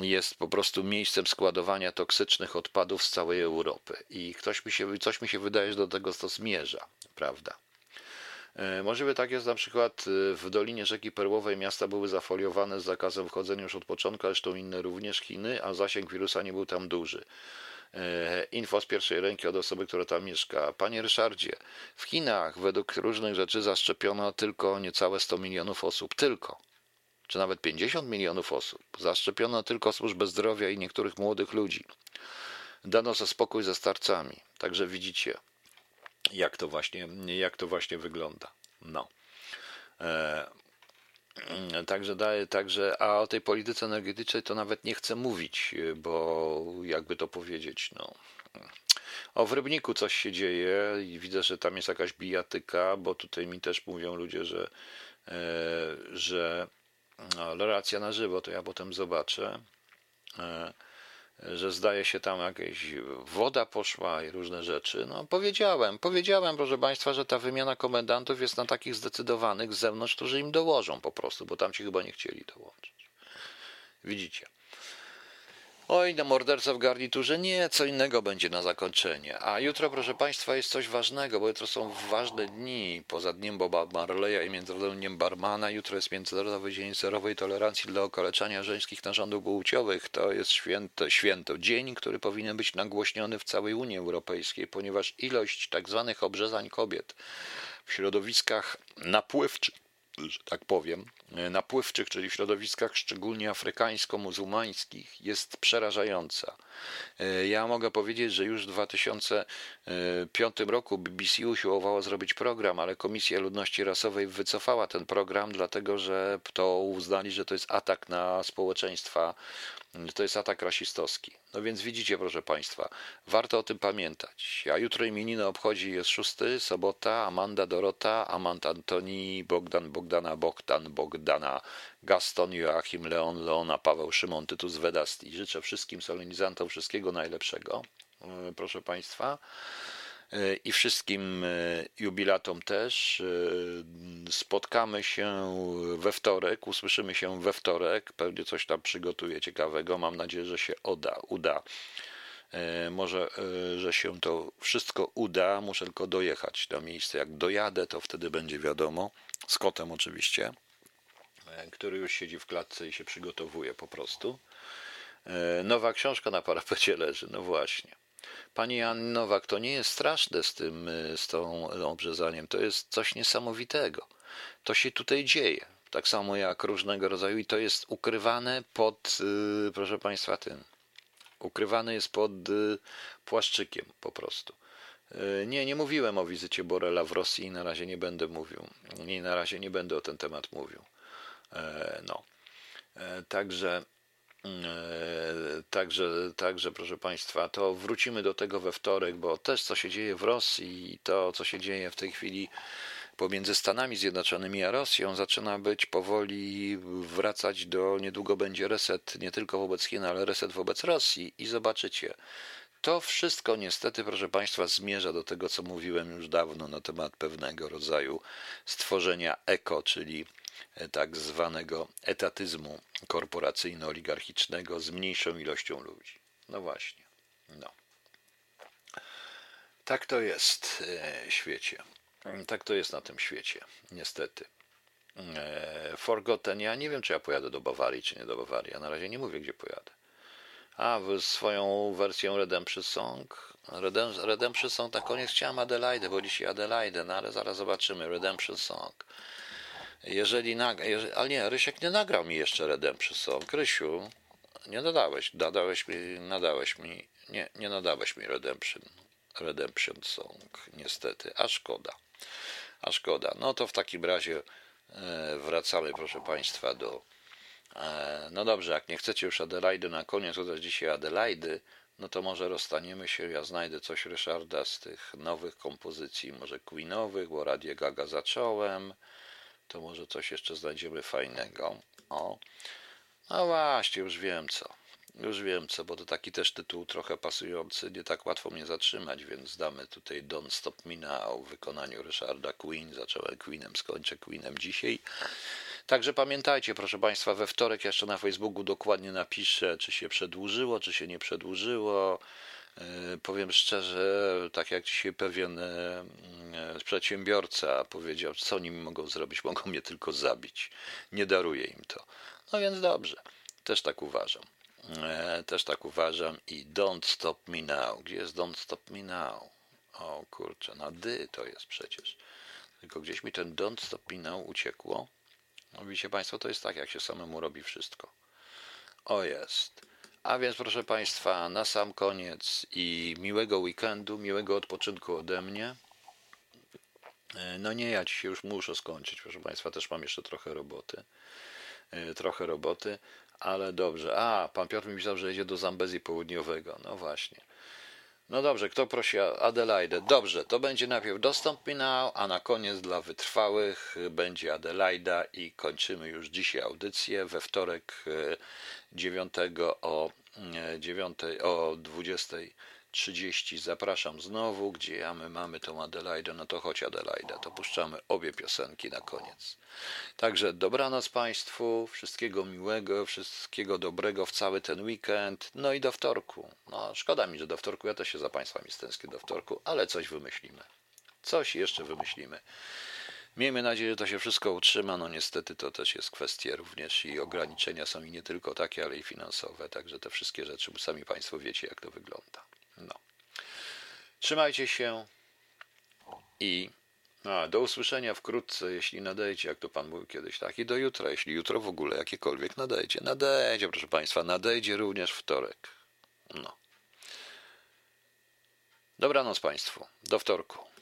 jest po prostu miejscem składowania toksycznych odpadów z całej Europy. I ktoś mi się, coś mi się wydaje, że do tego to zmierza, prawda? E, możliwe tak jest na przykład e, w Dolinie Rzeki Perłowej miasta były zafoliowane z zakazem wchodzenia już od początku, zresztą inne również Chiny, a zasięg wirusa nie był tam duży. E, info z pierwszej ręki od osoby, która tam mieszka. Panie Ryszardzie, w Chinach według różnych rzeczy zaszczepiono tylko niecałe 100 milionów osób. Tylko. Czy nawet 50 milionów osób. Zaszczepiono tylko służbę zdrowia i niektórych młodych ludzi. Dano ze spokój ze starcami. Także widzicie, jak to właśnie, jak to właśnie wygląda. No. E, Także daje, także, a o tej polityce energetycznej to nawet nie chcę mówić, bo jakby to powiedzieć, no. O w Rybniku coś się dzieje i widzę, że tam jest jakaś bijatyka, bo tutaj mi też mówią ludzie, że, e, że no, relacja na żywo, to ja potem zobaczę, e, że zdaje się tam jakieś woda poszła i różne rzeczy. No powiedziałem, powiedziałem, proszę Państwa, że ta wymiana komendantów jest na takich zdecydowanych z zewnątrz, którzy im dołożą po prostu, bo tam ci chyba nie chcieli dołączyć. Widzicie. Oj, na morderca w garniturze nie, co innego będzie na zakończenie. A jutro, proszę Państwa, jest coś ważnego, bo jutro są ważne dni. Poza dniem Boba Marleya i Międzynarodowym Dniem Barmana, jutro jest Międzynarodowy Dzień Zerowej Tolerancji dla okaleczania żeńskich narządów płciowych. To jest święto, święto, dzień, który powinien być nagłośniony w całej Unii Europejskiej, ponieważ ilość tak zwanych obrzezań kobiet w środowiskach napływczych że tak powiem, napływczych, czyli w środowiskach szczególnie afrykańsko-muzułmańskich, jest przerażająca. E, ja mogę powiedzieć, że już w 2005 roku BBC usiłowało zrobić program, ale Komisja Ludności Rasowej wycofała ten program, dlatego że to uznali, że to jest atak na społeczeństwa to jest atak rasistowski. No więc widzicie, proszę Państwa, warto o tym pamiętać. A jutro imieniny obchodzi jest szósty, sobota, Amanda Dorota, Amanda Antoni, Bogdan Bogdana, Bogdan Bogdana, Gaston, Joachim, Leon, Leona, Paweł, Szymon, Tytus, Wedast i życzę wszystkim solenizantom wszystkiego najlepszego, e, proszę Państwa i wszystkim e, jubilatom też. E, spotkamy się we wtorek, usłyszymy się we wtorek. Pewnie coś tam przygotuję ciekawego. Mam nadzieję, że się uda. uda. E, może, że się to wszystko uda. Muszę tylko dojechać do miejsca. Jak dojadę, to wtedy będzie wiadomo. Z kotem oczywiście, który już siedzi w klatce i się przygotowuje po prostu. Nowa książka na parapecie leży. No właśnie. Pani Jan Nowak, to nie jest straszne z tym, y, z tą obrzezaniem, to jest coś niesamowitego. To się tutaj dzieje, tak samo jak różnego rodzaju i to jest ukrywane pod, y, proszę Państwa, tym. Ukrywane jest pod y, płaszczykiem po prostu. Nie, nie mówiłem o wizycie Borela w Rosji i na razie nie będę mówił. Nie, na razie nie będę o ten temat mówił. E, no. E, także także, także, proszę Państwa, to wrócimy do tego we wtorek, bo też co się dzieje w Rosji i to, co się dzieje w tej chwili pomiędzy Stanami Zjednoczonymi a Rosją, zaczyna być powoli wracać do, niedługo będzie reset nie tylko wobec Chin, ale reset wobec Rosji i zobaczycie. To wszystko niestety, proszę Państwa, zmierza do tego, co mówiłem już dawno na temat pewnego rodzaju stworzenia eko, czyli tak zwanego etatyzmu korporacyjno-oligarchicznego z mniejszą ilością ludzi. No właśnie. No. Tak to jest w e, świecie. Tak to jest na tym świecie, niestety. E, Forgotten, ja nie wiem, czy ja pojadę do Bawarii, czy nie do Bawarii. Ja na razie nie mówię, gdzie pojadę. A, swoją wersją Redemption Song. Redemption Song, na koniec chciałem Adelaide, bo dzisiaj Adelaide, no ale zaraz zobaczymy. Redemption Song. Jeżeli nagra, ale nie, Rysiek nie nagrał mi jeszcze Redemption Song. Rysiu, nie nadałeś, nadałeś mi, nadałeś mi, nie, nie nadałeś mi Redemption, Redemption Song, niestety, a szkoda, a szkoda. No to w takim razie e, wracamy, proszę Państwa, do, e, no dobrze, jak nie chcecie już Adelaide na koniec, to dzisiaj Adelaide, no to może rozstaniemy się, ja znajdę coś Ryszarda z tych nowych kompozycji, może Queenowych, bo Radio Gaga zacząłem, to może coś jeszcze znajdziemy fajnego. O, no właśnie, już wiem co. Już wiem co, bo to taki też tytuł trochę pasujący, nie tak łatwo mnie zatrzymać, więc damy tutaj Don't Stop Me Now w wykonaniu Richarda Queen. Zacząłem Queenem, skończę Queenem dzisiaj. Także pamiętajcie, proszę Państwa, we wtorek jeszcze na Facebooku dokładnie napiszę, czy się przedłużyło, czy się nie przedłużyło. E, powiem szczerze, tak jak dzisiaj pewien e, e, przedsiębiorca powiedział, co nimi mogą zrobić, mogą mnie tylko zabić. Nie daruję im to. No więc dobrze, też tak uważam. Też tak uważam i don't stop me now. Gdzie jest don't stop me now? O kurczę, na dy to jest przecież. Tylko gdzieś mi ten don't stop me now uciekło. No widzicie Państwo, to jest tak, jak się samemu robi wszystko. O jest. A więc, proszę Państwa, na sam koniec i miłego weekendu, miłego odpoczynku ode mnie. E, no nie, ja dzisiaj już muszę skończyć, proszę Państwa, też mam jeszcze trochę roboty. E, trochę roboty, ale dobrze. A, pan Piotr mi pisał, że jedzie do Zambezji Południowego. No właśnie. No dobrze, kto prosi Adelaide? Dobrze, to będzie najpierw Dostęp Now, a na koniec dla wytrwałych będzie Adelaida i kończymy już dzisiaj audycję we wtorek 9 o 9 o 20.30 zapraszam znowu, gdzie ja my mamy tą Adelaidę, no to chodź Adelaida, to puszczamy obie piosenki na koniec. Także dobranoc Państwu, wszystkiego miłego, wszystkiego dobrego w cały ten weekend, no i do wtorku. No szkoda mi, że do wtorku, ja też się za Państwami stęsknię do wtorku, ale coś wymyślimy. Coś jeszcze wymyślimy. Miejmy nadzieję, że to się wszystko utrzyma. No niestety to też jest kwestia również i ograniczenia są i nie tylko takie, ale i finansowe. Także te wszystkie rzeczy, sami Państwo wiecie, jak to wygląda. No. Trzymajcie się i a, do usłyszenia wkrótce, jeśli nadejdzie, jak to Pan mówił kiedyś, tak, i do jutra, jeśli jutro w ogóle jakiekolwiek nadejdzie. Nadejdzie, proszę Państwa, nadejdzie również wtorek. No. Dobranoc Państwu. Do wtorku.